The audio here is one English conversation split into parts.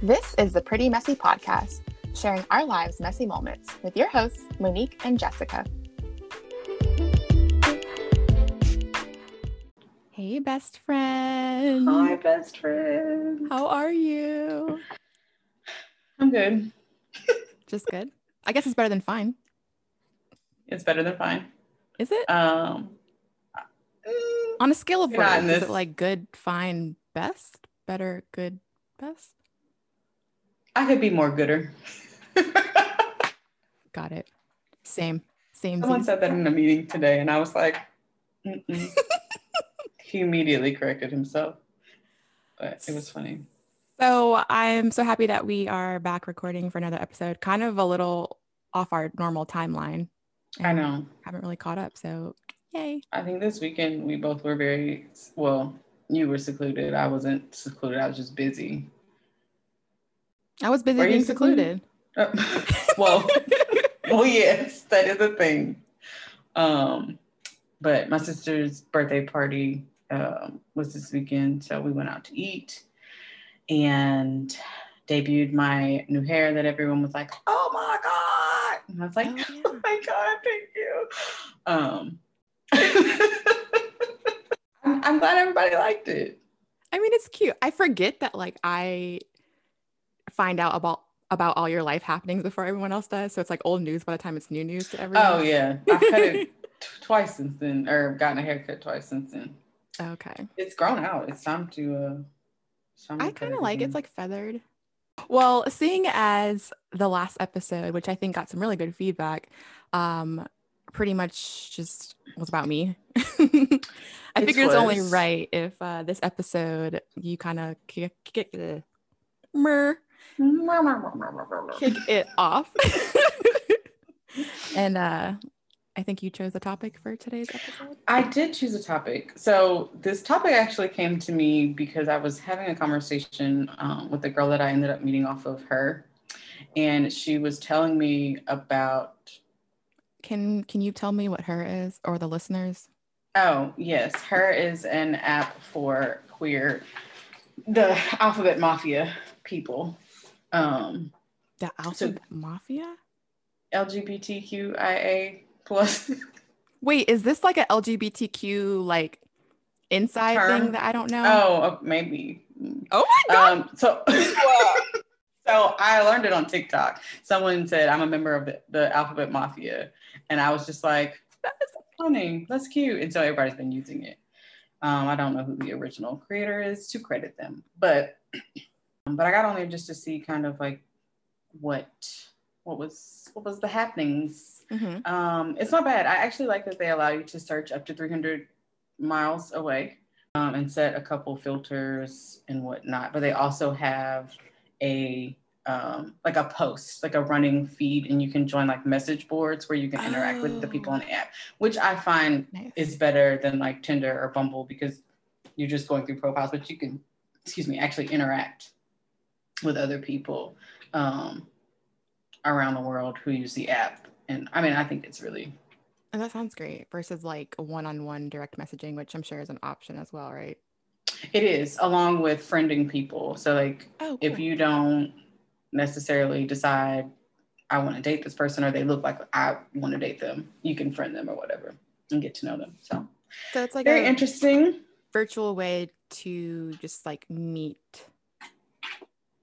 This is the Pretty Messy Podcast, sharing our lives' messy moments with your hosts, Monique and Jessica. Hey, best friend. Hi, best friend. How are you? I'm good. Just good. I guess it's better than fine. It's better than fine. Is it? Um, On a scale of You're words, in is it like good, fine, best, better, good, best? I could be more gooder. Got it. Same. Same. Someone said that in a meeting today, and I was like, he immediately corrected himself, but it was funny. So I'm so happy that we are back recording for another episode. Kind of a little off our normal timeline. I know. Haven't really caught up. So yay. I think this weekend we both were very well. You were secluded. I wasn't secluded. I was just busy. I was busy Were being secluded? secluded. Uh, well, well, yes, that is a thing. Um, but my sister's birthday party um, was this weekend, so we went out to eat and debuted my new hair that everyone was like, "Oh my god!" And I was like, Oh, "Oh, my god, thank you." Um, I'm, I'm glad everybody liked it. I mean, it's cute. I forget that like I find out about about all your life happenings before everyone else does. So it's like old news by the time it's new news to everyone. Oh yeah, I've cut it twice since then, or gotten a haircut twice since then. Okay. It's grown out. It's time to. uh it's time to I kind of it like it's like feathered. Well, seeing as the last episode, which I think got some really good feedback, um, pretty much just was about me. I It figured it's only right if uh, this episode you kind of kick, kick, uh, mer, kick it off. and uh, I think you chose the topic for today's episode. I did choose a topic. So this topic actually came to me because I was having a conversation um, with the girl that I ended up meeting off of her, and she was telling me about. Can Can you tell me what her is, or the listeners? Oh yes, her is an app for queer, the Alphabet Mafia people, um, The Alphabet Mafia. LGBTQIA plus. Wait, is this like a LGBTQ like inside Term? thing that I don't know? Oh, uh, maybe. Oh my god. Um, so, so I learned it on TikTok. Someone said I'm a member of the, the Alphabet Mafia, and I was just like, "That's funny. That's cute." And so everybody's been using it. Um, I don't know who the original creator is to credit them, but but I got on there just to see kind of like what what was what was the happenings Mhm. um, it's not bad. I actually like that they allow you to search up to 300 miles away um, and set a couple filters and whatnot. But they also have a um, like a post, like a running feed, and you can join like message boards where you can interact with the people on the app, which I find Nice. is better than like Tinder or Bumble because you're just going through profiles, but you can, excuse me, actually interact with other people um, around the world who use the app. And I mean, I think it's really, And that sounds great versus like one-on-one direct messaging, which I'm sure is an option as well, right? it is along with friending people. So, like, Oh, if you don't necessarily decide, I want to date this person or they look like I want to date them, you can friend them or whatever and get to know them. So, so it's like very interesting. virtual way to just like meet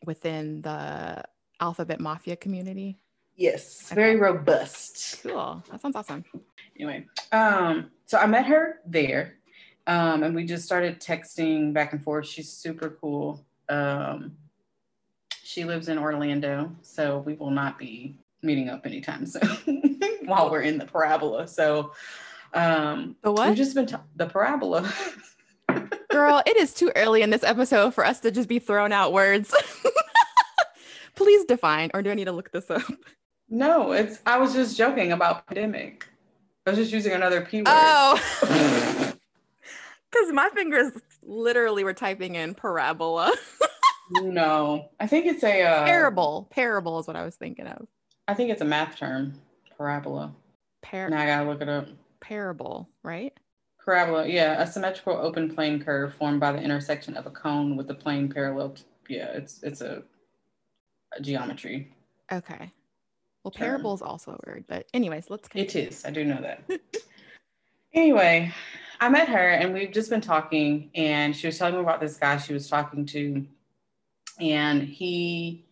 within the Alphabet Mafia community. Yes, Okay. very robust. Cool. That sounds awesome. anyway, um, so I met her there, um, and we just started texting back and forth. She's super cool. Um, she lives in Orlando, so we will not be meeting up anytime soon while we're in the parabola. So, um, The what? we've just been ta- the parabola. Girl, it is too early in this episode for us to just be throwing out words. Please define, or do I need to look this up? no, it's. I was just joking about pandemic. I was just using another p word. Oh, because my fingers literally were typing in parabola. no, I think it's a uh, Parable. Parable is what I was thinking of. I think it's a math term. Parabola. Par- Now I gotta look it up. parable, right? Parabola, yeah, a symmetrical open plane curve formed by the intersection of a cone with a plane parallel. To, yeah, it's it's a geometry. Okay. Well, parable is also a word, but anyways, let's. It is. I do know that. anyway, I met her and we've just been talking, and she was telling me about this guy she was talking to, and he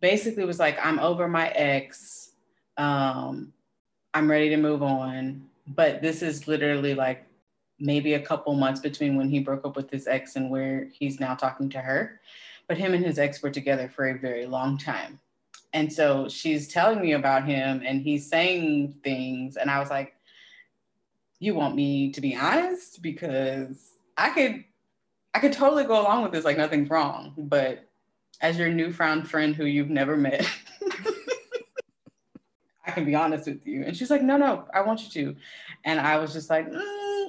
basically was like, "I'm over my ex. Um, I'm ready to move on." But this is literally like maybe a couple months between when he broke up with his ex and where he's now talking to her. But him and his ex were together for a very long time. And so she's telling me about him and he's saying things. And I was like, You want me to be honest? Because I could I could totally go along with this, like nothing's wrong. But as your newfound friend who you've never met, I can be honest with you. And she's like, No, no, I want you to. And I was just like, mm,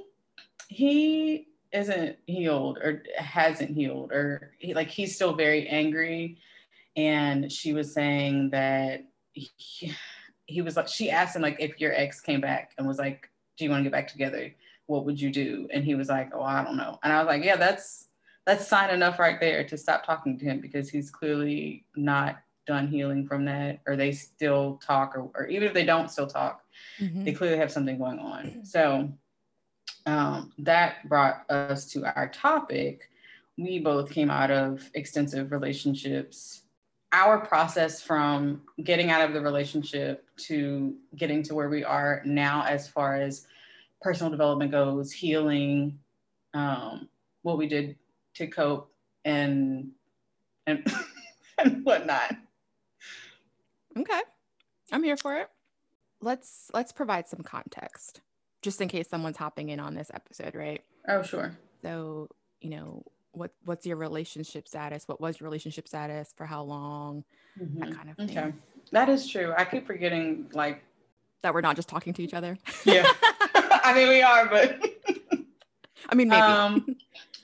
he isn't healed or hasn't healed or he, like he's still very angry and she was saying that he, he was like she asked him like if your ex came back and was like do you want to get back together what would you do and he was like oh i don't know and i was like yeah that's that's sign enough right there to stop talking to him because he's clearly not done healing from that or they still talk or, or even if they don't still talk Mhm. they clearly have something going on. So um, that brought us to our topic. We both came out of extensive relationships. Our process from getting out of the relationship to getting to where we are now, as far as personal development goes, healing, um, what we did to cope, and and and whatnot. Okay. I'm here for it. Let's let's provide some context just in case someone's hopping in on this episode, right? Oh, sure. So, you know, what what's your relationship status? What was your relationship status? For how long? Mhm. That kind of thing. Okay, that is true. I keep forgetting, like, That we're not just talking to each other. yeah. I mean, we are, but I mean, maybe. um,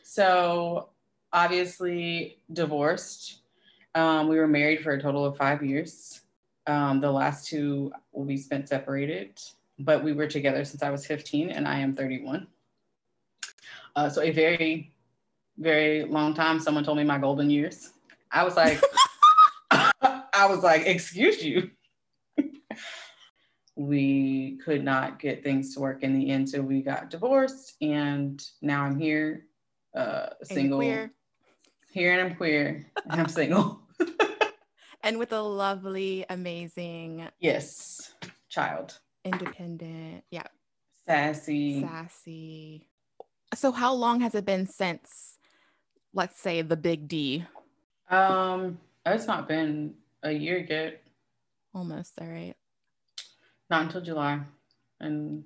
so obviously divorced. Um, we were married for a total of five years. Um, the last two will be spent separated, but we were together since I was 15 and I am 31. Uh, so a very, very long time. Someone told me my golden years. I was like, I was like, excuse you. we could not get things to work in the end, so we got divorced, and now I'm here, uh, single. Here and I'm queer, and I'm single. and with a lovely, amazing, yes, child, independent, yeah, sassy. sassy. So, how long has it been since, let's say, the big D? Um, it's not been a year yet, Almost, all right. not until July, and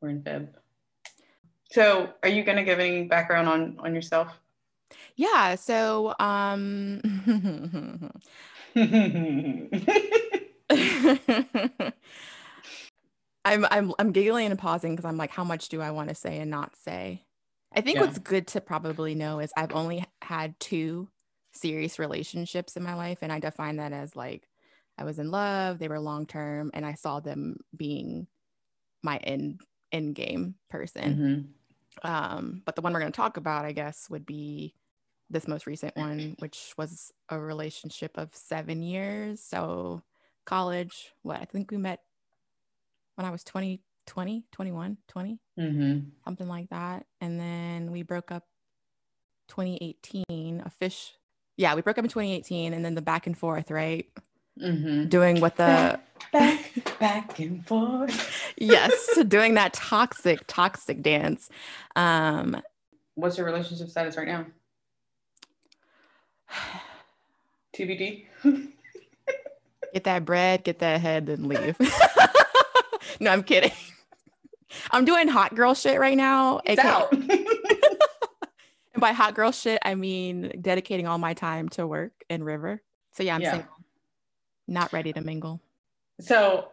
we're in Feb. So, are you gonna give any background on on yourself? Yeah. So, um, I'm I'm I'm giggling and pausing because I'm like, how much do I want to say and not say? I think Yeah. what's good to probably know is I've only had two serious relationships in my life, and I define that as like I was in love, they were long term, and I saw them being my end end game person. Mhm. Um, but the one we're going to talk about, I guess, would be this most recent one, which was a relationship of seven years. So, college, what I think we met when I was 20, 20, 21, 20, Mhm. something like that. And then we broke up 2018, a fish. Yeah, we broke up in 2018, and then the back and forth, right? Mhm. Doing what the Back, back and forth. yes, doing that toxic, toxic dance. Um, What's your relationship status right now? TBD. get that bread, get that head, then leave. no, I'm kidding. I'm doing hot girl shit right now. It's out. And by hot girl shit, I mean dedicating all my time to work and river. So yeah, I'm Yeah. single. Not ready to mingle. so,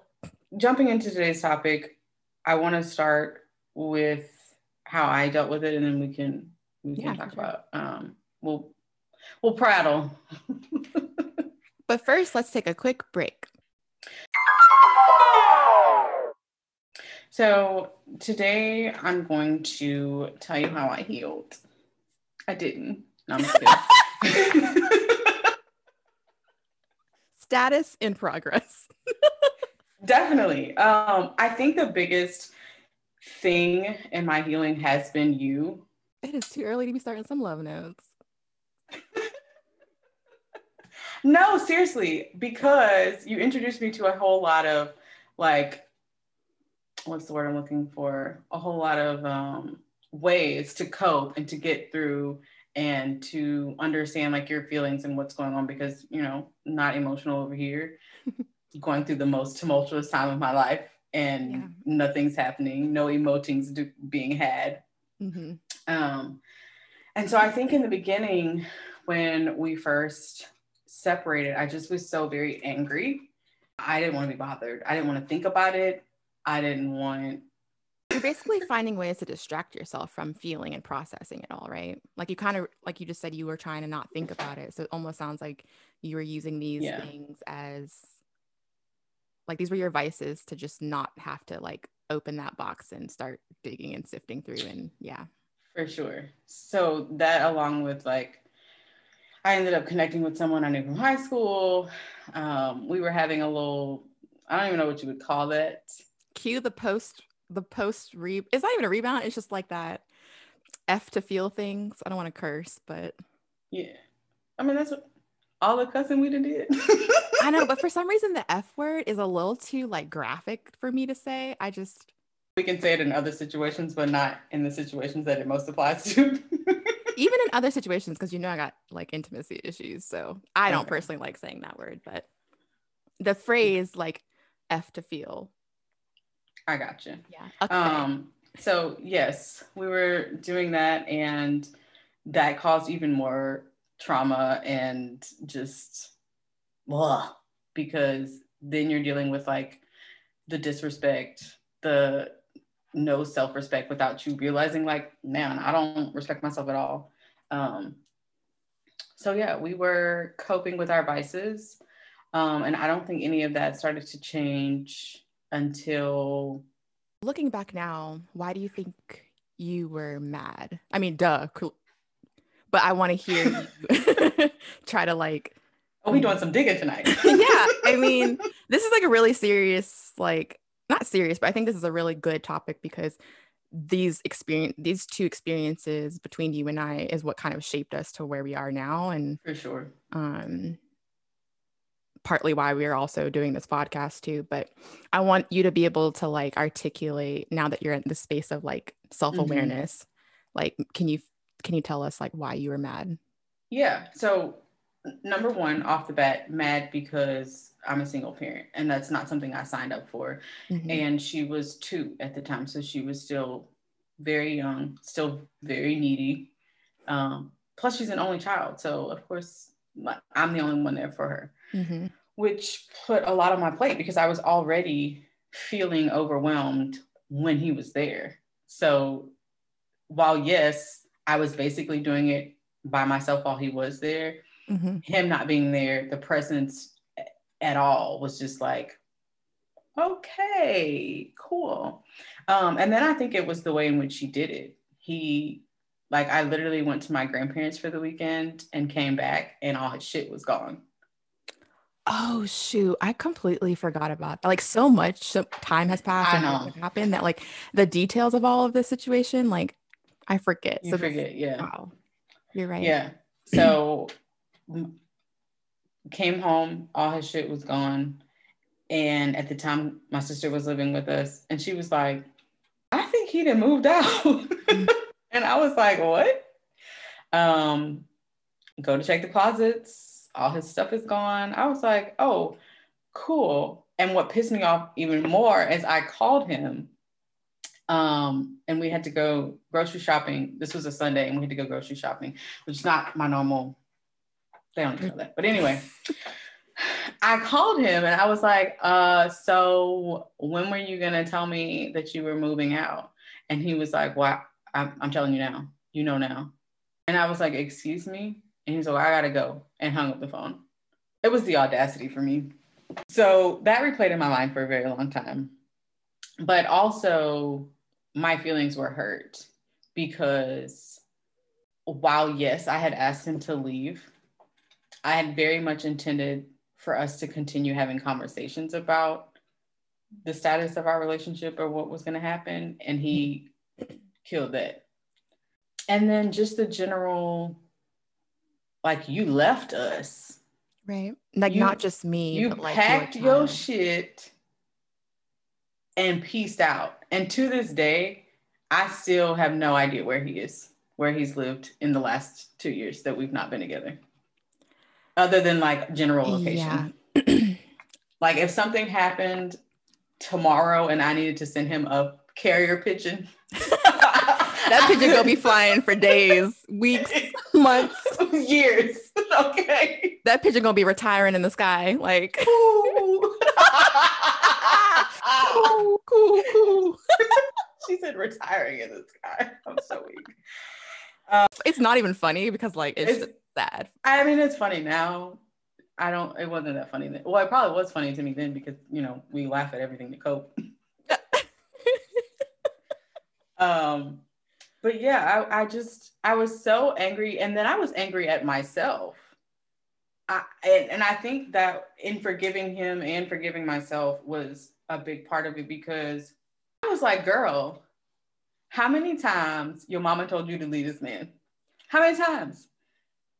jumping into today's topic, I want to start with how I dealt with it, and then we can we can Yeah, talk sure. about um we'll we'll prattle. But first, let's take a quick break. So today I'm going to tell you how I healed. I didn't. No. Status in progress. Definitely. Um, I think the biggest thing in my healing has been you. It is too early to be starting some love notes. no, seriously, because you introduced me to a whole lot of like, what's the word I'm looking for? A whole lot of um, ways to cope and to get through and to understand like your feelings and what's going on because you know not emotional over here going through the most tumultuous time of my life and yeah. nothing's happening no emotings do- being had mm-hmm. um, and so i think in the beginning when we first separated i just was so very angry i didn't want to be bothered i didn't want to think about it i didn't want you're basically finding ways to distract yourself from feeling and processing it all, right? Like you kind of, like you just said, you were trying to not think about it. So it almost sounds like you were using these yeah. things as like these were your vices to just not have to like open that box and start digging and sifting through. And yeah. For sure. So that along with like, I ended up connecting with someone I knew from high school. Um, we were having a little, I don't even know what you would call it. Cue the post the post re it's not even a rebound it's just like that f to feel things. I don't want to curse but yeah. I mean that's what all the cussing we did. I know but for some reason the f word is a little too like graphic for me to say. I just we can say it in other situations but not in the situations that it most applies to. Even in other situations because you know i got like intimacy issues so i don't okay. personally like saying that word but the phrase like f to feel I got you. Yeah. Okay. Um, so yes, we were doing that and that caused even more trauma and just blah, because then you're dealing with like the disrespect, the no self-respect without you realizing like, man, I don't respect myself at all. Um, so yeah, we were coping with our vices. Um, and I don't think any of that started to change until looking back now why do you think you were mad? I mean duh cool. but i want to hear you try to like oh we doing some digging tonight. Yeah i mean this is like a really serious like not serious but i think this is a really good topic because these experience these two experiences between you and i is what kind of shaped us to where we are now and for sure. um partly why we are also doing this podcast too but i want you to be able to like articulate now that you're in the space of like self-awareness mm-hmm. like can you can you tell us like why you were mad? Yeah. So number one off the bat mad because i'm a single parent and that's not something i signed up for. Mm-hmm. and she was two at the time so she was still very young still very needy. Um, plus she's an only child so of course i'm the only one there for her mm-hmm. which put a lot on my plate because I was already feeling overwhelmed when he was there. So while, yes, I was basically doing it by myself while he was there, mm-hmm. him not being there, the presence at all was just like, okay, cool. Um, and then I think it was the way in which he did it. He, like, I literally went to my grandparents for the weekend and came back, and all his shit was gone. Oh shoot, I completely forgot about that. Like so much so time has passed I and know. happened that like the details of all of this situation, like I forget. You so forget, yeah. Wow. You're right. Yeah. So came home, all his shit was gone. And at the time my sister was living with us and she was like, I think he done moved out. And I was like, what? Um, go to check the closets all his stuff is gone. I was like, oh, cool. And what pissed me off even more is I called him um, and we had to go grocery shopping. This was a Sunday and we had to go grocery shopping, which is not my normal, they don't know that. But anyway, I called him and I was like, uh, so when were you gonna tell me that you were moving out? And he was like, well, I'm, I'm telling you now, you know now. And I was like, excuse me? And he's like, I gotta go, and hung up the phone. It was the audacity for me. So that replayed in my mind for a very long time. But also, my feelings were hurt because while, yes, I had asked him to leave, I had very much intended for us to continue having conversations about the status of our relationship or what was going to happen. And he killed that. And then just the general, like, you left us. Right. Like, you, not just me. You but like packed your, your shit and pieced out. And to this day, I still have no idea where he is, where he's lived in the last two years that we've not been together other than like general location. Yeah. like if something happened tomorrow and I needed to send him a carrier pigeon. that pigeon gonna be flying for days, weeks, months, years. Okay. That pigeon gonna be retiring in the sky. Like cool, cool, cool. she said retiring in the sky. I'm so weak. Um, it's not even funny because like it's, it's sad. I mean, it's funny now. I don't. It wasn't that funny then. Well, it probably was funny to me then because you know we laugh at everything to cope. um, but yeah, I, I just I was so angry, and then I was angry at myself. I and, and I think that in forgiving him and forgiving myself was a big part of it because I was like, girl, how many times your mama told you to leave this man? How many times?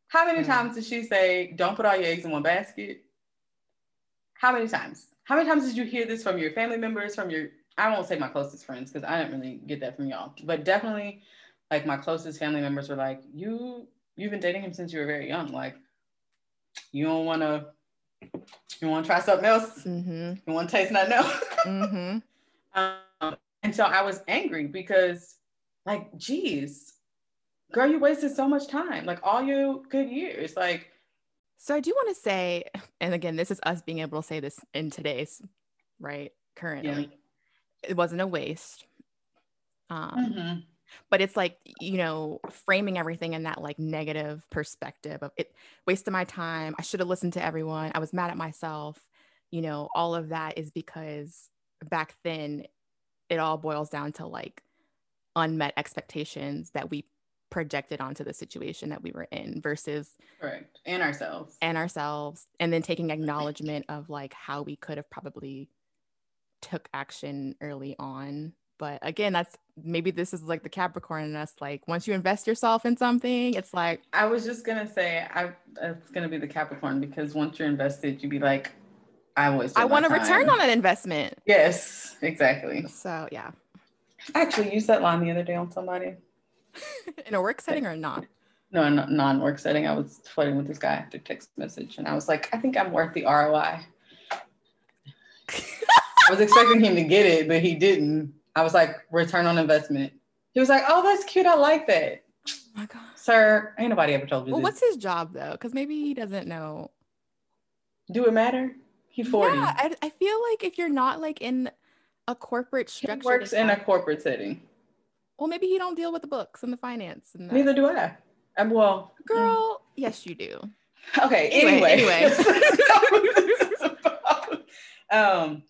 How many mm. times did she say, don't put all your eggs in one basket? How many times? How many times did you hear this from your family members, from your, I won't say my closest friends, because I didn't really get that from y'all, but definitely like my closest family members were like, you, you've been dating him since you were very young. Like, you don't want to, you want to try something else? Mm-hmm. You want to taste nothing else? mm-hmm. um, and so I was angry because, like, geez, girl, you wasted so much time, like all your good years. Like, so I do want to say, and again, this is us being able to say this in today's right currently. Yeah. It wasn't a waste. Um, mm-hmm. But it's like, you know, framing everything in that like negative perspective of it wasted my time. I should have listened to everyone. I was mad at myself. You know, all of that is because back then it all boils down to like unmet expectations that we projected onto the situation that we were in versus correct and ourselves and ourselves and then taking acknowledgement of like how we could have probably took action early on but again that's maybe this is like the capricorn in us like once you invest yourself in something it's like i was just gonna say i it's gonna be the capricorn because once you're invested you'd be like i was i want a return on that investment yes exactly so yeah I actually used that line the other day on somebody in a work setting or not? No, in a non-work setting. I was flirting with this guy through text message, and I was like, I think I'm worth the ROI. I was expecting him to get it, but he didn't. I was like, return on investment. He was like, oh, that's cute. I like that. Oh my God. Sir, ain't nobody ever told you well, this. what's his job though? Because maybe he doesn't know. Do it matter? He's 40. Yeah, I, I feel like if you're not like in a corporate structure. He works in a corporate setting. Well, maybe he don't deal with the books and the finance. And Neither do I. I'm well, girl. Mm. Yes, you do. Okay. Anyway. Anyway. um.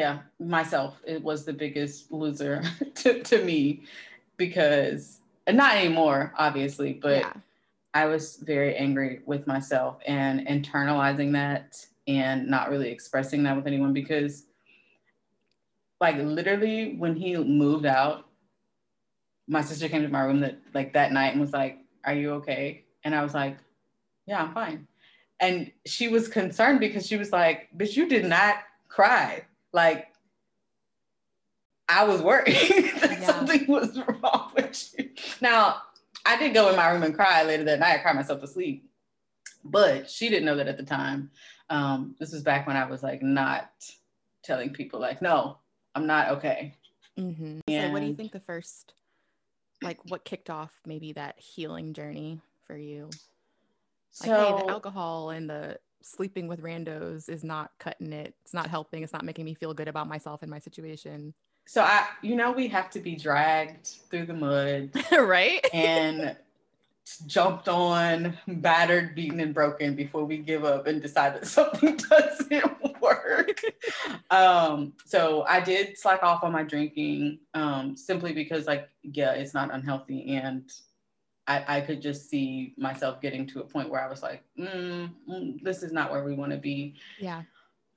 Yeah, myself. It was the biggest loser to, to me because not anymore, obviously, but yeah. I was very angry with myself and internalizing that and not really expressing that with anyone because like literally when he moved out my sister came to my room that like that night and was like, "Are you okay?" And I was like, "Yeah, I'm fine." And she was concerned because she was like, "But you did not cry. Like I was worried that yeah. something was wrong with you." Now, I did go in my room and cry later that night. I cried myself to sleep, but she didn't know that at the time. Um, this was back when I was like not telling people like, "No, I'm not okay." Mm-hmm. So, what do you think the first like what kicked off maybe that healing journey for you? Like, so, hey, the alcohol and the sleeping with randos is not cutting it. It's not helping. It's not making me feel good about myself and my situation. So I, you know, we have to be dragged through the mud, right? And jumped on, battered, beaten, and broken before we give up and decide that something doesn't work. um, so I did slack off on my drinking um, simply because, like, yeah, it's not unhealthy, and I, I could just see myself getting to a point where I was like, mm, mm, this is not where we want to be. Yeah.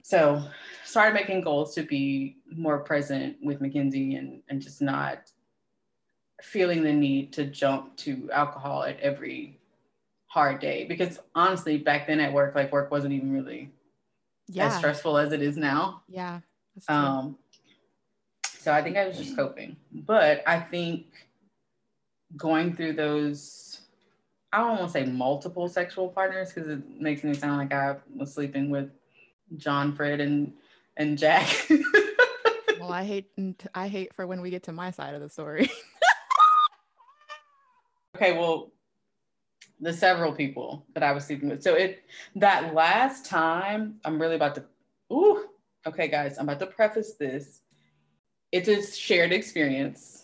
So started making goals to be more present with Mackenzie and, and just not feeling the need to jump to alcohol at every hard day. Because honestly, back then at work, like work wasn't even really Yeah. as stressful as it is now. yeah. Um, so I think I was just coping. But I think going through those, I don't want to say multiple sexual partners because it makes me sound like I was sleeping with John, Fred, and and Jack. well, I hate I hate for when we get to my side of the story. okay, well, the several people that I was sleeping with. So it that last time, I'm really about to. Ooh, okay, guys, I'm about to preface this. It's a shared experience.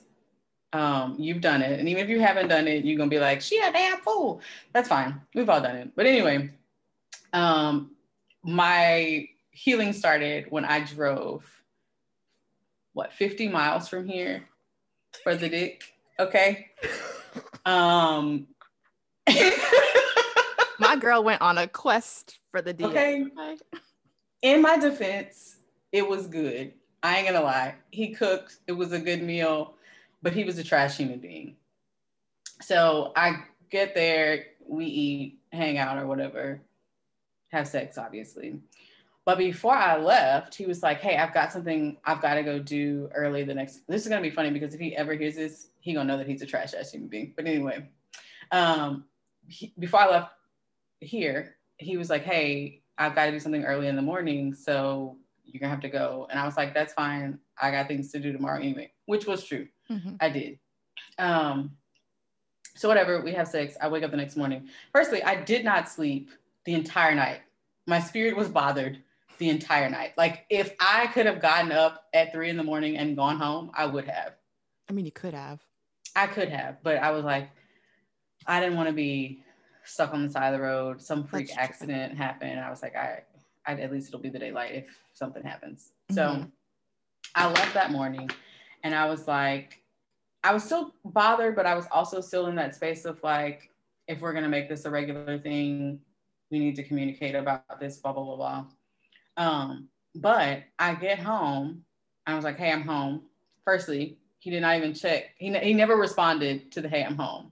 Um, you've done it, and even if you haven't done it, you're gonna be like, "She a damn fool." That's fine. We've all done it. But anyway, um, my healing started when I drove. What 50 miles from here for the dick? Okay. Um. my girl went on a quest for the dick. Okay. in my defense, it was good. I ain't gonna lie. He cooked. It was a good meal, but he was a trash human being. So I get there, we eat, hang out, or whatever, have sex, obviously. But before I left, he was like, "Hey, I've got something I've got to go do early the next." This is gonna be funny because if he ever hears this, he gonna know that he's a trash ass human being. But anyway, um, he, before I left here, he was like, "Hey, I've got to do something early in the morning, so you're gonna have to go." And I was like, "That's fine. I got things to do tomorrow anyway," which was true. Mhm. I did. Um, so whatever, we have sex. I wake up the next morning. Firstly, I did not sleep the entire night. My spirit was bothered the entire night. Like if I could have gotten up at three in the morning and gone home, I would have. I mean, you could have. I could have, but I was like, I didn't want to be stuck on the side of the road. Some freak That's true. accident happened. I was like, I, I at least it'll be the daylight if something happens. So Mhm. I left that morning, and I was like, I was still bothered, but I was also still in that space of like, if we're gonna make this a regular thing, we need to communicate about this. Blah blah blah blah. Um, but I get home. I was like, hey, I'm home. Firstly, he did not even check. He, he never responded to the hey, I'm home.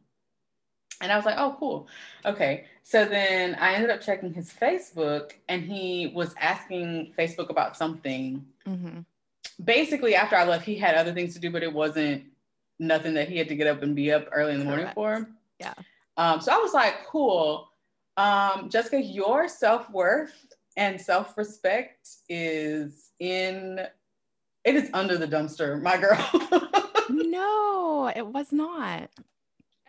And I was like, oh, cool. Okay. So then I ended up checking his Facebook and he was asking Facebook about something. Mhm. Basically, after I left, he had other things to do, but it wasn't nothing that he had to get up and be up early in the morning Correct. for. Yeah. Um, so I was like, cool. Um, Jessica, your self worth and self respect is in, it is under the dumpster, my girl. No, it was not.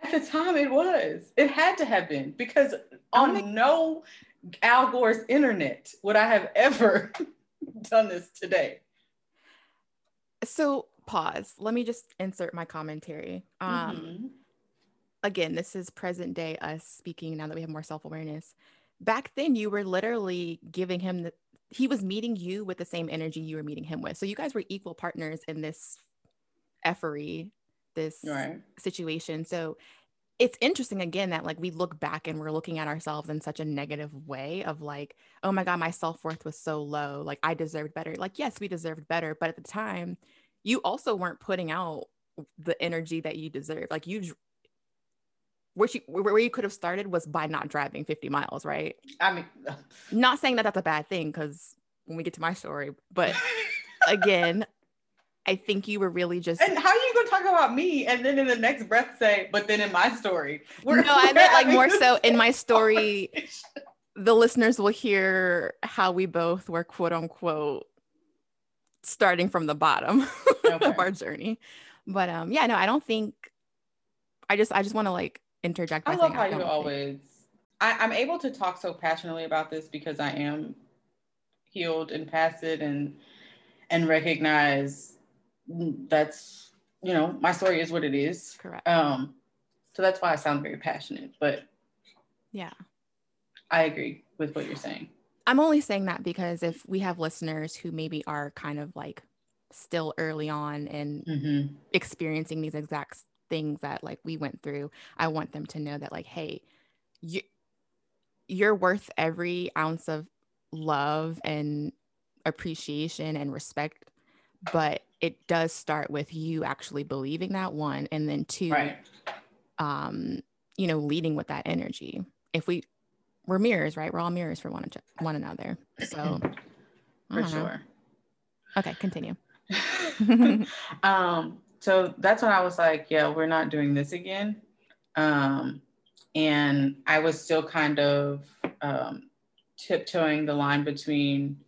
At the time, it was. It had to have been because on no Al Gore's internet would I have ever done this today. So pause. Let me just insert my commentary. Um, Mhm. again, this is present day us speaking now that we have more self awareness. Back then, you were literally giving him the, he was meeting you with the same energy you were meeting him with. So you guys were equal partners in this effery, this Right. situation. So it's interesting again that like we look back and we're looking at ourselves in such a negative way of like, oh my God, my self worth was so low. Like I deserved better. Like, yes, we deserved better. But at the time, you also weren't putting out the energy that you deserved. Like you, where you, where you could have started was by not driving 50 miles, right? I mean, Not saying that that's a bad thing because when we get to my story, but again, I think you were really just and how you talk about me and then in the next breath say, but then in my story? we're- no, I meant like more so in my story. The listeners will hear how we both were quote unquote starting from the bottom Okay. of our journey. But um, yeah, no, I don't think. I just, I just want to like interject. I love how you don't think- always. I, I'm able to talk so passionately about this because I am healed and past it, and and recognize that's you know my story is what it is. Correct. Um, so that's why I sound very passionate. But yeah. I agree with what you're saying. I'm only saying that because if we have listeners who maybe are kind of like still early on and Mm-hmm. experiencing these exact things that like we went through, I want them to know that like, hey, you you're worth every ounce of love and appreciation and respect, but it does start with you actually believing that one, and then two, Right. um, you know, leading with that energy. If we we're mirrors, right? We're all mirrors for one, one another. So For don't know. sure. Okay, continue. um, so that's when I was like, yeah, we're not doing this again. Um, and I was still kind of um, tiptoeing the line between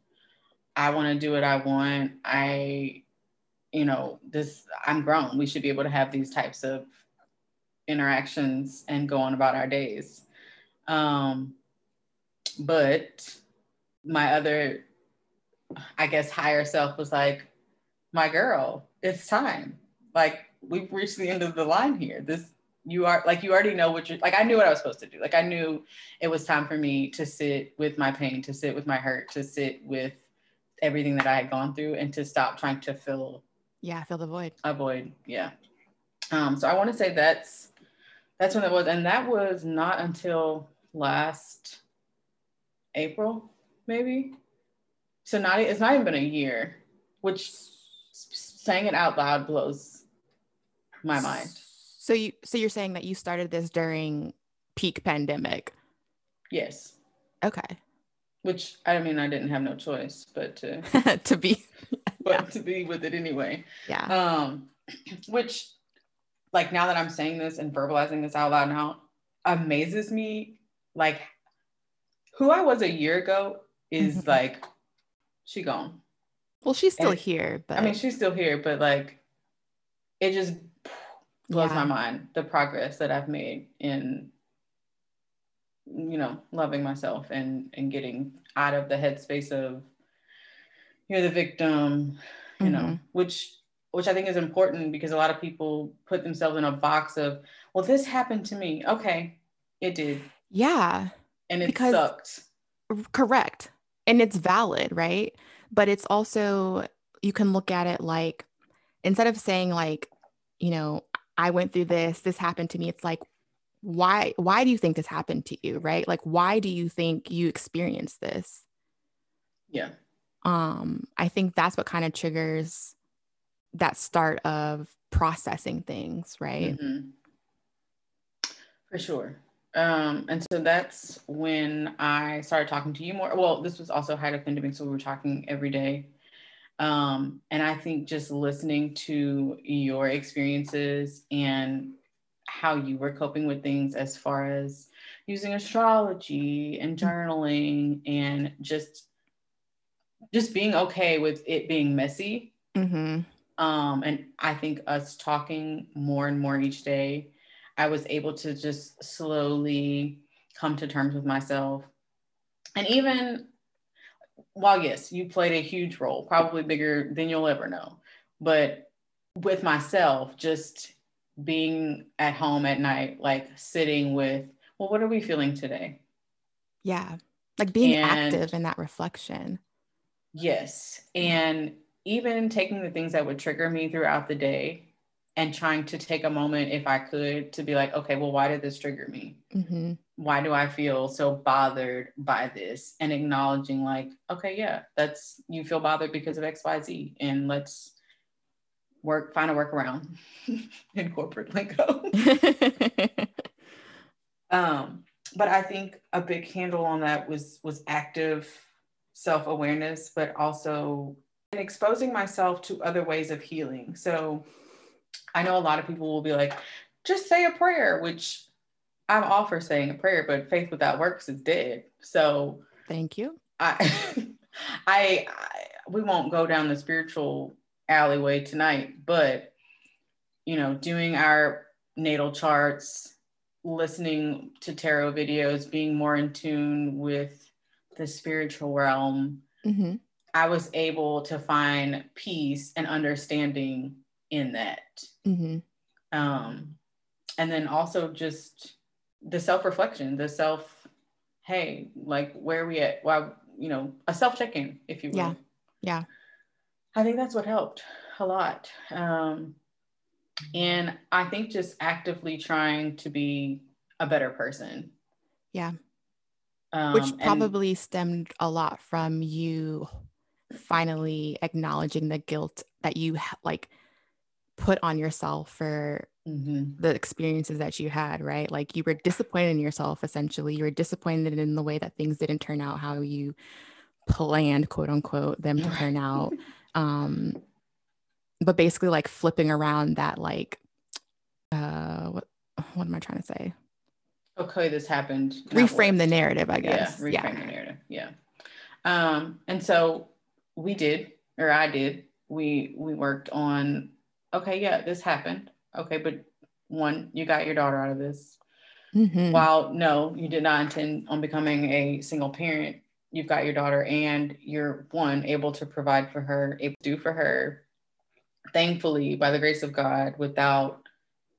I want to do what I want. I, you know, this, I'm grown. We should be able to have these types of interactions and go on about our days. Um, but my other, I guess, higher self was like, my girl, it's time. Like we've reached the end of the line here. This you are like you already know what you're like I knew what I was supposed to do. Like I knew it was time for me to sit with my pain, to sit with my hurt, to sit with everything that I had gone through and to stop trying to fill Yeah, fill the void. a void. Yeah. Um, so I want to say that's that's when it was, and that was not until last April, maybe. So not it's not even been a year, which saying it out loud blows my mind. So you so you're saying that you started this during peak pandemic. Yes. Okay. Which I mean I didn't have no choice but to to be but to be with it anyway. yeah. um which like now that i'm saying this and verbalizing this out loud now amazes me like who i was a year ago is Mhm. like she gone Well, she's still and- here, but i mean she's still here but like it just blows my mind the progress that i've made in you know loving myself and and getting out of the headspace of you're the victim you know Mhm. which which i think is important because a lot of people put themselves in a box of well this happened to me okay it did yeah, and it Because- sucked correct. And it's valid, right? But it's also you can look at it like instead of saying like, you know, I went through this, this happened to me, it's like why why do you think this happened to you, right? Like why do you think you experienced this? yeah um i think that's what kind of triggers that start of processing things right Mhm. for sure um and so that's when i started talking to you more well this was also height of pandemic so we were talking every day um and i think just listening to your experiences and how you were coping with things as far as using astrology and journaling and just just being okay with it being messy mm-hmm. um, and I think us talking more and more each day, I was able to just slowly come to terms with myself. And even while, yes, you played a huge role, probably bigger than you'll ever know, but with myself, just being at home at night, like sitting with, well, what are we feeling today? yeah like being And- active in that reflection Yes. And even taking the things that would trigger me throughout the day and trying to take a moment, if I could, to be like, okay, well, why did this trigger me? mm-hmm. Why do I feel so bothered by this? And acknowledging, like, okay, yeah, that's you feel bothered because of XYZ. And let's work, find a workaround. In corporate lingo. um but i think a big handle on that was was active self-awareness but also and exposing myself to other ways of healing. So i know a lot of people will be like just say a prayer which i'm all for saying a prayer but faith without works is dead. So thank you. I, I, I, we won't go down the spiritual alleyway tonight, but you know, doing our natal charts, listening to tarot videos, being more in tune with the spiritual realm, mm-hmm. I was able to find peace and understanding in that. Mm-hmm. Um, and then also just the self-reflection, the self, hey, like where are we at? Why, you know, a self-check-in, if you will. Yeah. Yeah. I think that's what helped a lot. Um, And I think just actively trying to be a better person. Yeah. Um, Which probably and, stemmed a lot from you finally acknowledging the guilt that you like put on yourself for mm-hmm. the experiences that you had, right? Like you were disappointed in yourself essentially. You were disappointed in the way that things didn't turn out how you planned, quote unquote, them to turn out. Um, but basically like flipping around that like uh what what am I trying to say? Okay, this happened. Reframe the narrative, I guess. Yeah, reframe yeah. the narrative. Yeah. Um, and so we did, or I did, we we worked on okay, yeah, this happened. Okay, but one, you got your daughter out of this. Mm-hmm. While no, you did not intend on becoming a single parent, you've got your daughter and you're one able to provide for her, able to do for her, thankfully, by the grace of God, without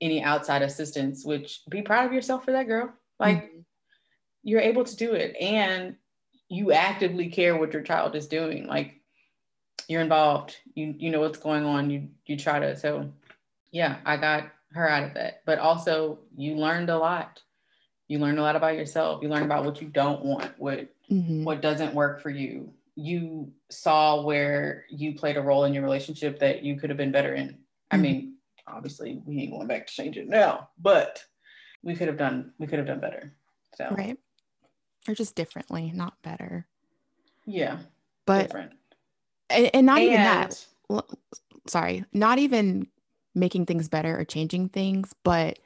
any outside assistance, which be proud of yourself for that girl. Like mm-hmm. you're able to do it and you actively care what your child is doing. Like you're involved, you you know what's going on, you you try to so yeah, I got her out of that. But also you learned a lot. You learned a lot about yourself. You learned about what you don't want, what mm-hmm. what doesn't work for you. You saw where you played a role in your relationship that you could have been better in. I mm-hmm. mean, obviously we ain't going back to change it now, but we could have done we could have done better. So right. Or just differently, not better. Yeah. But different. And, and not and, even that. Sorry, not even making things better or changing things, but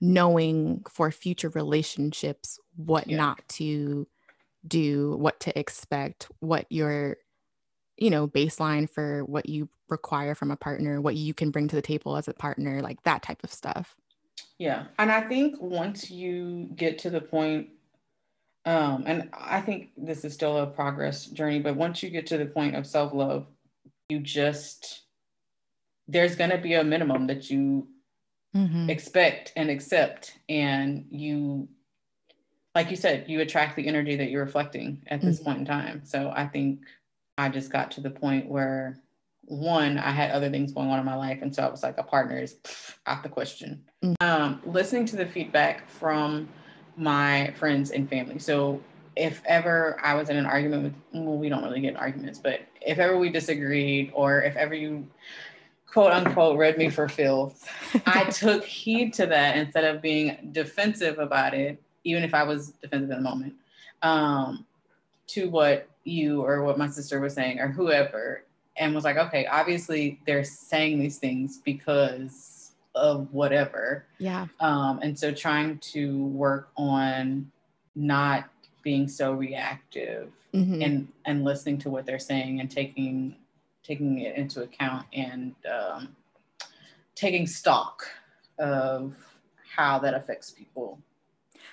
knowing for future relationships what yeah. not to do, what to expect, what your you know baseline for what you require from a partner, what you can bring to the table as a partner, like that type of stuff. Yeah. And I think once you get to the point um and I think this is still a progress journey, but once you get to the point of self-love, you just there's going to be a minimum that you mm-hmm. expect and accept and you like you said you attract the energy that you're reflecting at this mm-hmm. point in time so i think i just got to the point where one i had other things going on in my life and so i was like a partner is pff, out the question mm-hmm. um, listening to the feedback from my friends and family so if ever i was in an argument with well we don't really get arguments but if ever we disagreed or if ever you quote unquote read me for filth. I took heed to that instead of being defensive about it, even if I was defensive in the moment, um, to what you or what my sister was saying or whoever, and was like, okay, obviously they're saying these things because of whatever. Yeah. Um, and so trying to work on not being so reactive mm-hmm. and and listening to what they're saying and taking taking it into account and um, taking stock of how that affects people.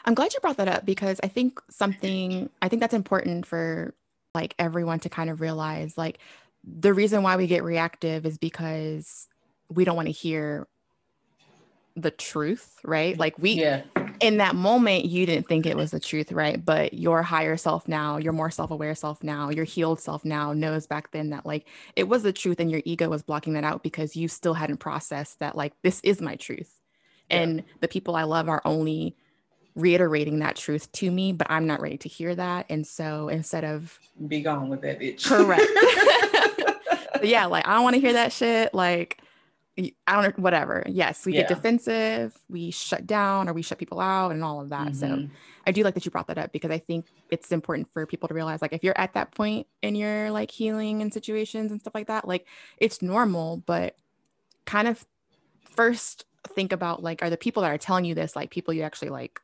I'm glad you brought that up because I think something, I think that's important for like everyone to kind of realize like the reason why we get reactive is because we don't want to hear the truth, right? Like we yeah. in that moment you didn't think it was the truth, right? But your higher self now, your more self-aware self now, your healed self now knows back then that like it was the truth and your ego was blocking that out because you still hadn't processed that like this is my truth. Yeah. And the people I love are only reiterating that truth to me, but I'm not ready to hear that. And so instead of be gone with that bitch. Correct. yeah, like I don't want to hear that shit. Like I don't know, whatever. Yes, we yeah. get defensive, we shut down or we shut people out and all of that. Mm-hmm. So I do like that you brought that up because I think it's important for people to realize like if you're at that point in your like healing and situations and stuff like that, like it's normal, but kind of first think about like are the people that are telling you this like people you actually like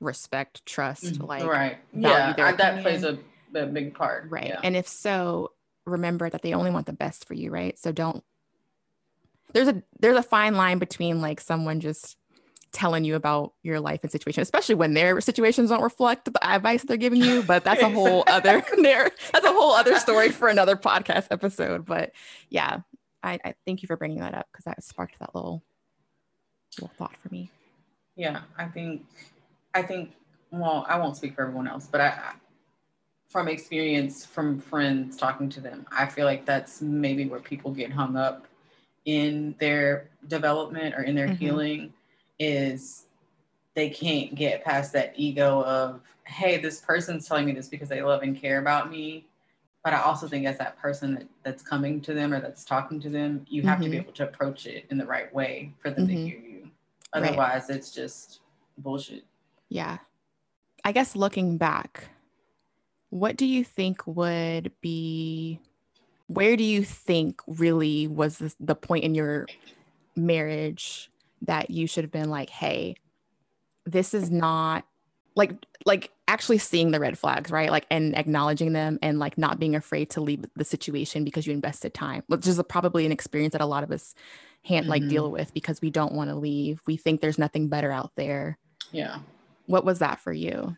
respect, trust, mm-hmm. like right. Yeah, I, that plays a, a, big part. Right. Yeah. And if so, remember that they only want the best for you, right? So don't there's a there's a fine line between like someone just telling you about your life and situation, especially when their situations don't reflect the advice they're giving you. But that's a whole other there. That's a whole other story for another podcast episode. But yeah, I, I thank you for bringing that up because that sparked that little little thought for me. Yeah, I think I think well, I won't speak for everyone else, but I from experience from friends talking to them, I feel like that's maybe where people get hung up in their development or in their mm-hmm. healing is they can't get past that ego of, hey, this person's telling me this because they love and care about me. But I also think as that person that, that's coming to them or that's talking to them, you have mm-hmm. to be mm-hmm. able to approach it in the right way for them mm-hmm. to hear you. Otherwise, right. it's just bullshit. Yeah. I guess looking back, what do you think would be where do you think really was this, the point in your marriage that you should have been like hey this is not like like actually seeing the red flags right like and acknowledging them and like not being afraid to leave the situation because you invested time which is a, probably an experience that a lot of us can't mm-hmm. like deal with because we don't want to leave we think there's nothing better out there yeah what was that for you?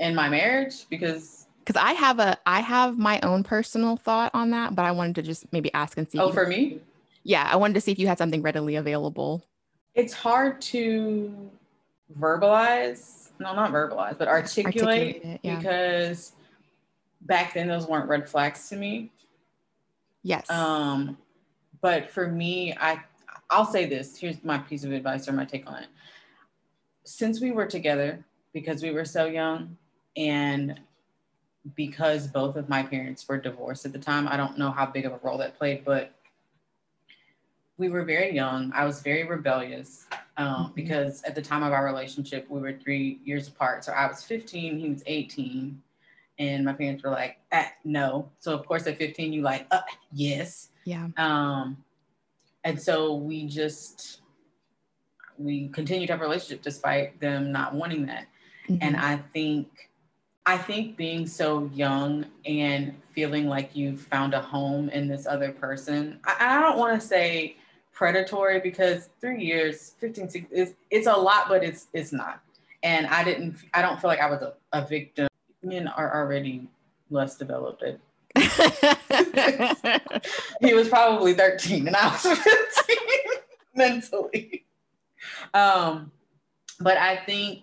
In my marriage? Because because i have a i have my own personal thought on that but i wanted to just maybe ask and see oh for me? Yeah i wanted to see if you had something readily available. It's hard to verbalize. No not verbalize but articulate, articulate it, yeah. because back then those weren't red flags to me. Yes. Um but for me i i'll say this. Here's my piece of advice or my take on it since we were together because we were so young and because both of my parents were divorced at the time i don't know how big of a role that played but we were very young. I was very rebellious um, mm-hmm. because at the time of our relationship, we were three years apart. So I was 15, he was 18. And my parents were like, ah, no. So of course at 15, you like, uh, yes. Yeah. Um, and so we just, we continued to have a relationship despite them not wanting that. Mm-hmm. And I think, I think being so young and feeling like you've found a home in this other person, I, I don't want to say predatory because three years, 15, 16, it's, it's a lot, but it's it's not. And I didn't, I don't feel like I was a, a victim. Men are already less developed. he was probably 13 and I was 15 mentally. Um, but I think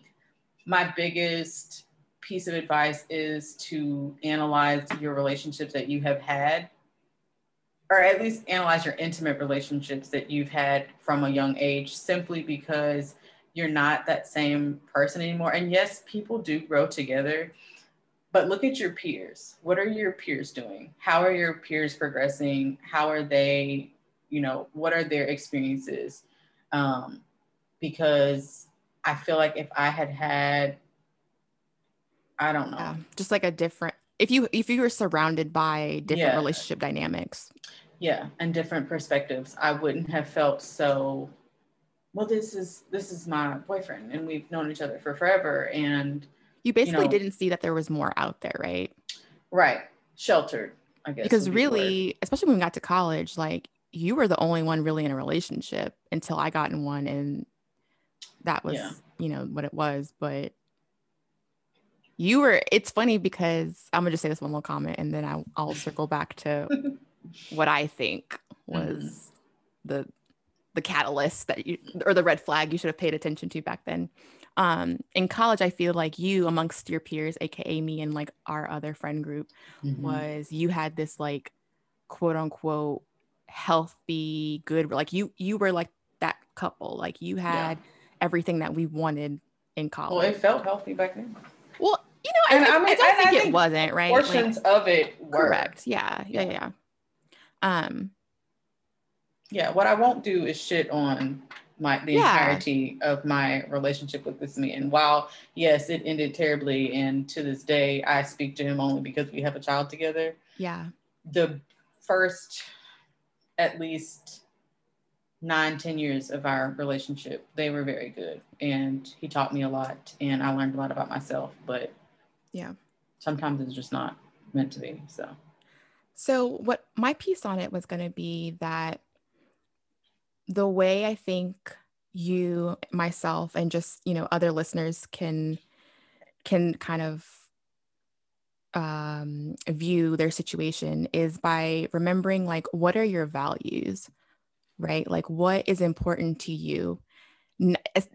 my biggest piece of advice is to analyze your relationships that you have had or at least analyze your intimate relationships that you've had from a young age simply because you're not that same person anymore. And yes, people do grow together, but look at your peers. What are your peers doing? How are your peers progressing? How are they, you know, what are their experiences? Um, because I feel like if I had had, I don't know, yeah, just like a different if you if you were surrounded by different yeah. relationship dynamics. Yeah and different perspectives i wouldn't have felt so well this is this is my boyfriend and we've known each other for forever and you basically you know, didn't see that there was more out there right? Right sheltered i guess because really especially when we got to college like you were the only one really in a relationship until i got in one and that was yeah. you know what it was but you were it's funny because i'm gonna just say this one little comment and then I, i'll circle back to what i think was mm-hmm. the the catalyst that you or the red flag you should have paid attention to back then um in college i feel like you amongst your peers aka me and like our other friend group mm-hmm. was you had this like quote unquote healthy good like you you were like that couple like you had yeah. Everything that we wanted in college well it felt healthy back then well you know, and I, I, mean, I don't think, I think it wasn't right. Portions like, of it were correct. Yeah, yeah, yeah. Um, yeah. What I won't do is shit on my the yeah. entirety of my relationship with this man. While yes, it ended terribly, and to this day, I speak to him only because we have a child together. Yeah. The first, at least nine, ten years of our relationship, they were very good, and he taught me a lot, and I learned a lot about myself. But yeah. Sometimes it's just not meant to be. So, so what my piece on it was going to be that the way I think you, myself, and just, you know, other listeners can can kind of um, view their situation is by remembering like what are your values right like what is important to you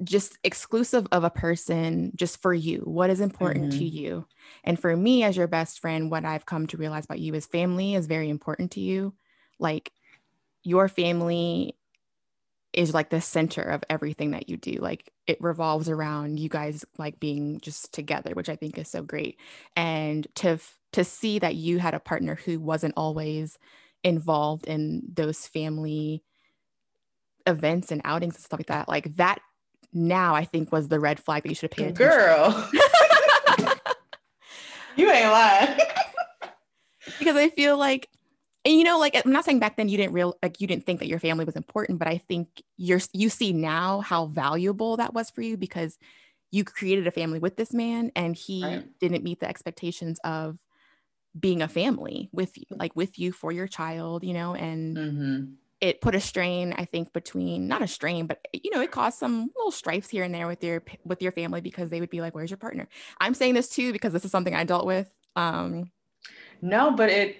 just exclusive of a person just for you what is important mm-hmm. to you and for me as your best friend what i've come to realize about you is family is very important to you like your family is like the center of everything that you do. Like it revolves around you guys like being just together, which I think is so great. And to to see that you had a partner who wasn't always involved in those family events and outings and stuff like that, like that now I think was the red flag that you should have paid attention. Girl. you ain't lying. because I feel like and you know like i'm not saying back then you didn't real like you didn't think that your family was important but i think you're you see now how valuable that was for you because you created a family with this man and he right. didn't meet the expectations of being a family with you like with you for your child you know and mm-hmm. It put a strain i think between not a strain but you know it caused some little strifes here and there with your with your family because they would be like where's your partner i'm saying this too because this is something i dealt with um no but it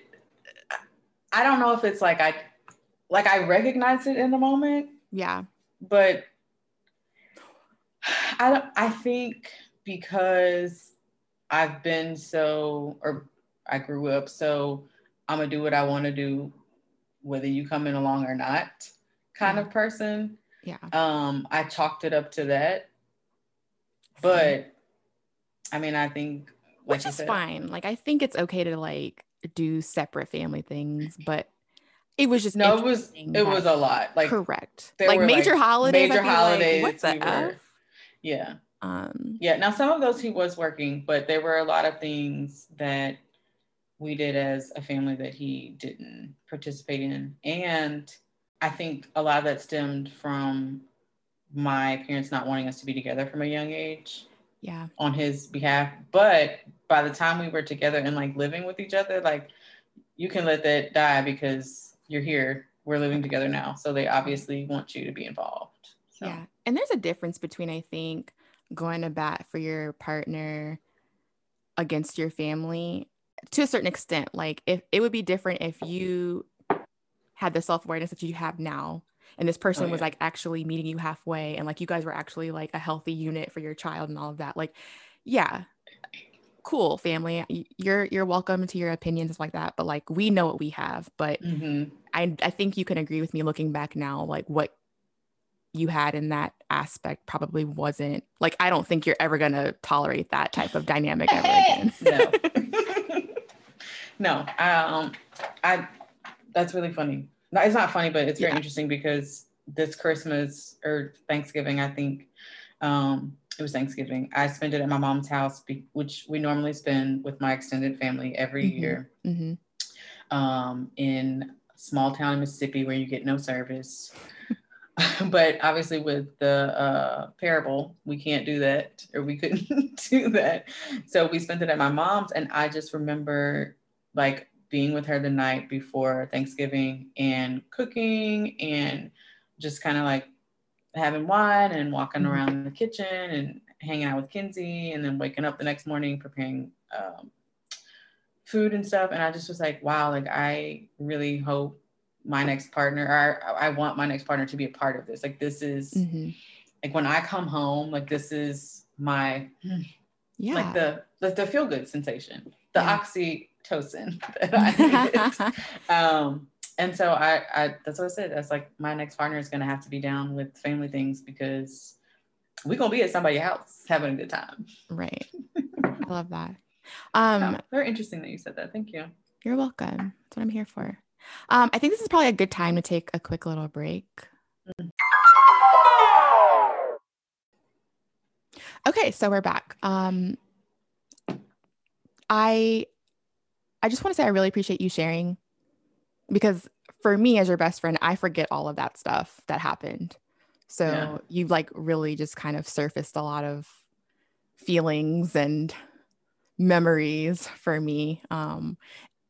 I don't know if it's like I like I recognize it in the moment. Yeah. But I don't I think because I've been so or I grew up so I'm gonna do what I want to do whether you come in along or not kind of person. Yeah. Um I chalked it up to that. But I mean I think like which is said, fine. Like I think it's okay to like do separate family things, but it was just no, it was it was a lot. Like correct, like major like holidays. Major holidays. Like, what the we were, Yeah. Um. Yeah. Now some of those he was working, but there were a lot of things that we did as a family that he didn't participate in, and I think a lot of that stemmed from my parents not wanting us to be together from a young age. Yeah. On his behalf, but by the time we were together and like living with each other, like you can let that die because you're here. We're living together now. So they obviously want you to be involved. So. Yeah. And there's a difference between, I think, going to bat for your partner against your family to a certain extent. Like, if it would be different if you had the self awareness that you have now and this person oh, yeah. was like actually meeting you halfway and like you guys were actually like a healthy unit for your child and all of that like yeah cool family you're you're welcome to your opinions and like that but like we know what we have but mm-hmm. i i think you can agree with me looking back now like what you had in that aspect probably wasn't like i don't think you're ever going to tolerate that type of dynamic ever again no no um i that's really funny no, it's not funny but it's very yeah. interesting because this christmas or thanksgiving i think um it was Thanksgiving. I spent it at my mom's house, which we normally spend with my extended family every mm-hmm. year mm-hmm. Um, in small town in Mississippi where you get no service. but obviously, with the uh, parable, we can't do that, or we couldn't do that. So we spent it at my mom's, and I just remember like being with her the night before Thanksgiving and cooking and just kind of like having wine and walking mm-hmm. around the kitchen and hanging out with Kinsey and then waking up the next morning preparing um, food and stuff. And I just was like, wow, like I really hope my next partner, or I want my next partner to be a part of this. Like this is mm-hmm. like when I come home, like this is my yeah, like the the, the feel good sensation, the yeah. Oxytocin that I needed. um, and so I, I that's what I said. That's like my next partner is gonna have to be down with family things because we're gonna be at somebody's house having a good time. Right. I love that. Um yeah, very interesting that you said that. Thank you. You're welcome. That's what I'm here for. Um, I think this is probably a good time to take a quick little break. Mm-hmm. Okay, so we're back. Um, I I just want to say I really appreciate you sharing because for me as your best friend, I forget all of that stuff that happened. So yeah. you've like really just kind of surfaced a lot of feelings and memories for me. Um,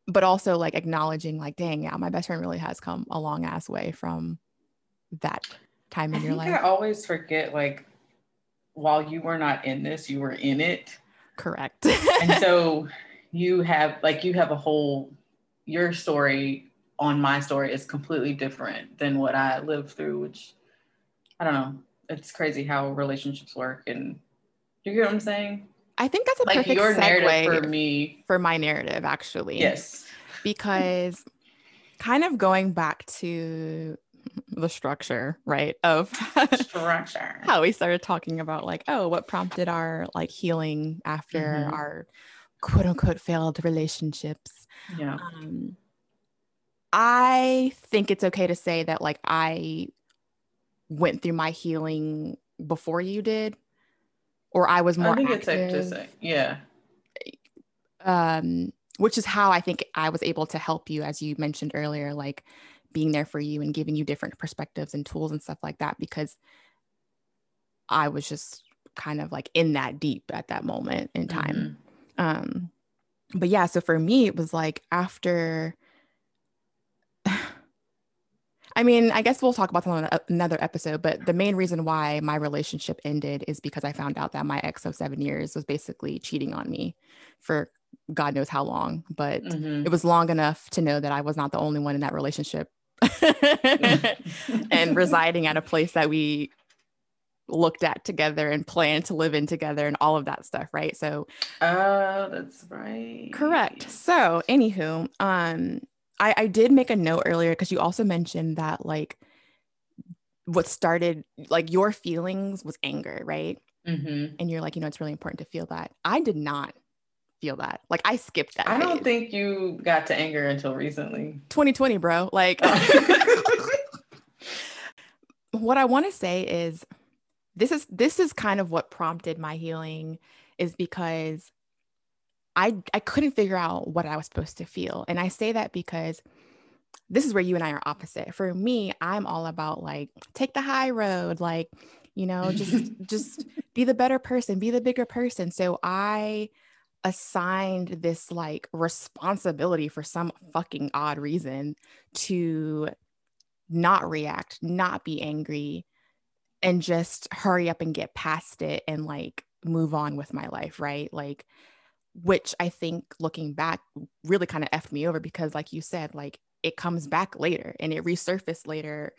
but also like acknowledging like, dang, yeah, my best friend really has come a long ass way from that time in I your life. I always forget like while you were not in this, you were in it. Correct. and so you have like you have a whole your story on my story is completely different than what I lived through, which I don't know. It's crazy how relationships work and do you get what I'm saying? I think that's a like perfect your narrative for me for my narrative actually. Yes. Because kind of going back to the structure, right? Of structure. how we started talking about like, oh, what prompted our like healing after mm-hmm. our quote unquote failed relationships. Yeah. Um, I think it's okay to say that like I went through my healing before you did, or I was more. I think active. it's safe to say, yeah. Um, which is how I think I was able to help you, as you mentioned earlier, like being there for you and giving you different perspectives and tools and stuff like that, because I was just kind of like in that deep at that moment in time. Mm-hmm. Um, but yeah, so for me, it was like after. I mean, I guess we'll talk about that on another episode, but the main reason why my relationship ended is because I found out that my ex of seven years was basically cheating on me for God knows how long, but mm-hmm. it was long enough to know that I was not the only one in that relationship and residing at a place that we looked at together and planned to live in together and all of that stuff, right? So Oh, that's right. Correct. So anywho, um I, I did make a note earlier because you also mentioned that like what started like your feelings was anger, right? Mm-hmm. And you're like, you know, it's really important to feel that. I did not feel that. Like I skipped that. I phase. don't think you got to anger until recently. 2020, bro. Like what I want to say is this is this is kind of what prompted my healing is because I I couldn't figure out what I was supposed to feel. And I say that because this is where you and I are opposite. For me, I'm all about like take the high road, like, you know, just just be the better person, be the bigger person. So I assigned this like responsibility for some fucking odd reason to not react, not be angry, and just hurry up and get past it and like move on with my life, right? Like, which I think looking back really kind of effed me over because, like you said, like it comes back later and it resurfaced later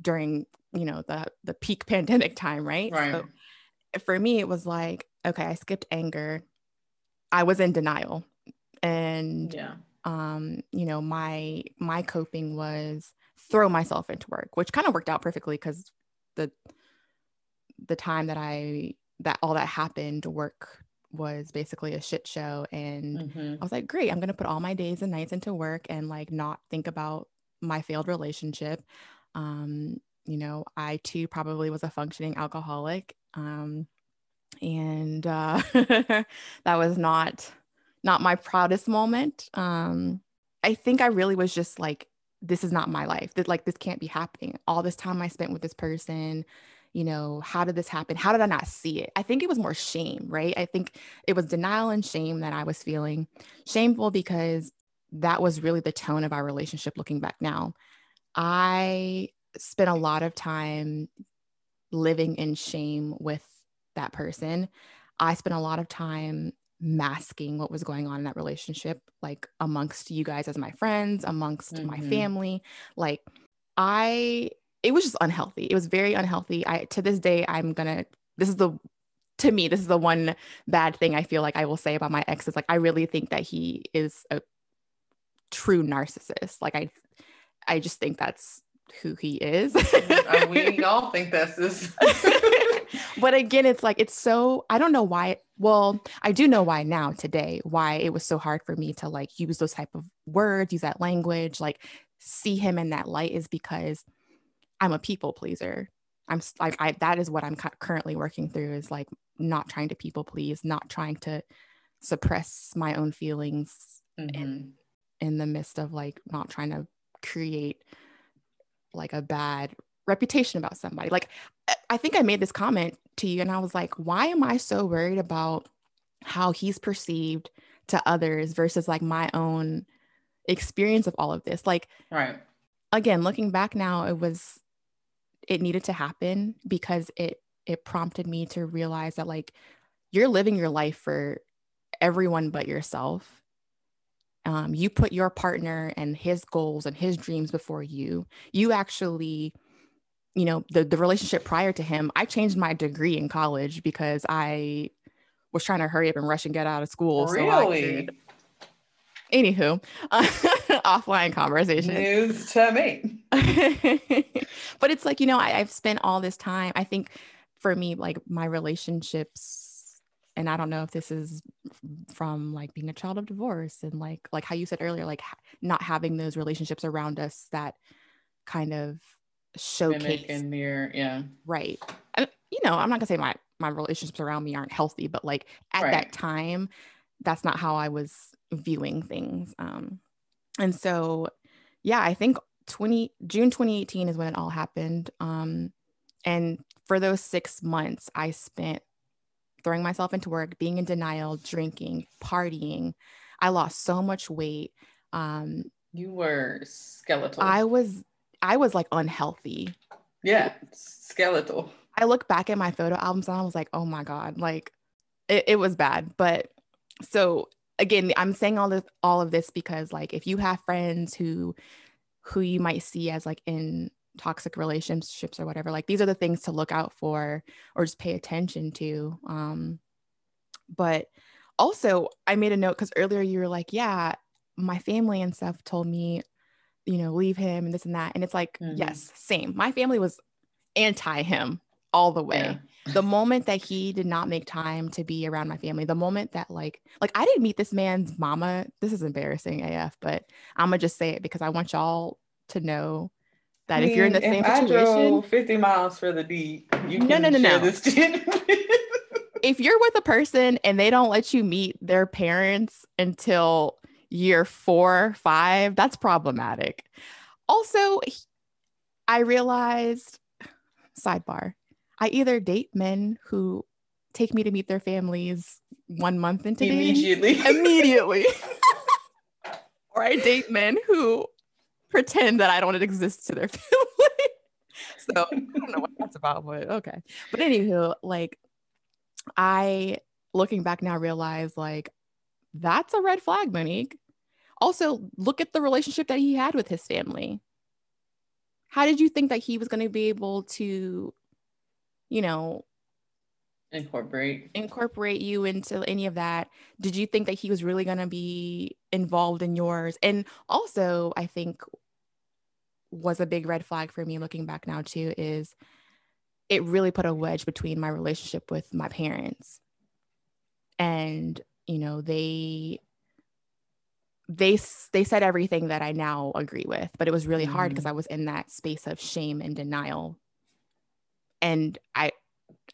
during you know the the peak pandemic time right right so for me it was like okay i skipped anger I was in denial. And yeah. um, you know, my my coping was throw myself into work, which kind of worked out perfectly because the the time that I that all that happened, work was basically a shit show. And mm-hmm. I was like, great, I'm gonna put all my days and nights into work and like not think about my failed relationship. Um, you know, I too probably was a functioning alcoholic. Um, and uh, that was not not my proudest moment. Um, I think I really was just like, this is not my life. That like this can't be happening. All this time I spent with this person, you know, how did this happen? How did I not see it? I think it was more shame, right? I think it was denial and shame that I was feeling. Shameful because that was really the tone of our relationship looking back now. I spent a lot of time living in shame with that person. I spent a lot of time masking what was going on in that relationship, like amongst you guys as my friends, amongst mm-hmm. my family. Like, I, it was just unhealthy. It was very unhealthy. I, to this day, I'm gonna, this is the, to me, this is the one bad thing I feel like I will say about my ex is like, I really think that he is a true narcissist. Like, I, I just think that's who he is. we all think this this. but again, it's like it's so I don't know why. Well, I do know why now today why it was so hard for me to like use those type of words, use that language, like see him in that light is because I'm a people pleaser. I'm like I that is what I'm currently working through is like not trying to people please, not trying to suppress my own feelings mm-hmm. in in the midst of like not trying to create like a bad reputation about somebody. Like, I think I made this comment to you, and I was like, why am I so worried about how he's perceived to others versus like my own experience of all of this? Like, right. Again, looking back now, it was, it needed to happen because it, it prompted me to realize that like you're living your life for everyone but yourself um, you put your partner and his goals and his dreams before you you actually you know the, the relationship prior to him i changed my degree in college because i was trying to hurry up and rush and get out of school really? so Anywho, uh, offline conversation. News to me. but it's like, you know, I, I've spent all this time. I think for me, like my relationships, and I don't know if this is from like being a child of divorce and like like how you said earlier, like ha- not having those relationships around us that kind of showcase and yeah. Right. And, you know, I'm not gonna say my my relationships around me aren't healthy, but like at right. that time, that's not how I was viewing things. Um, and so, yeah, I think 20 June 2018 is when it all happened. Um, and for those six months, I spent throwing myself into work, being in denial, drinking, partying. I lost so much weight. Um, you were skeletal. I was, I was like unhealthy. Yeah, skeletal. I look back at my photo albums and I was like, oh my God, like it, it was bad. But so again, I'm saying all this all of this because like if you have friends who who you might see as like in toxic relationships or whatever, like these are the things to look out for or just pay attention to. Um, but also I made a note because earlier you were like, yeah, my family and stuff told me, you know, leave him and this and that. And it's like, mm-hmm. yes, same. My family was anti him all the way. Yeah. The moment that he did not make time to be around my family, the moment that like like I didn't meet this man's mama. This is embarrassing AF, but I'm gonna just say it because I want y'all to know that I mean, if you're in the same situation, 50 miles for the D, you can no, no, no, no. this if you're with a person and they don't let you meet their parents until year four, five, that's problematic. Also, I realized, sidebar, I either date men who take me to meet their families one month into immediately, dating, immediately, or I date men who pretend that I don't exist to their family. so I don't know what that's about, but okay. But anywho, like I looking back now realize like that's a red flag, Monique. Also, look at the relationship that he had with his family. How did you think that he was going to be able to you know, incorporate. incorporate you into any of that? Did you think that he was really going to be involved in yours? And also i think was a big red flag for me looking back now too is it really put a wedge between my relationship with my parents. And you know they they they said everything that i now agree with but it was really hard because mm-hmm. i was in that space of shame and denial and I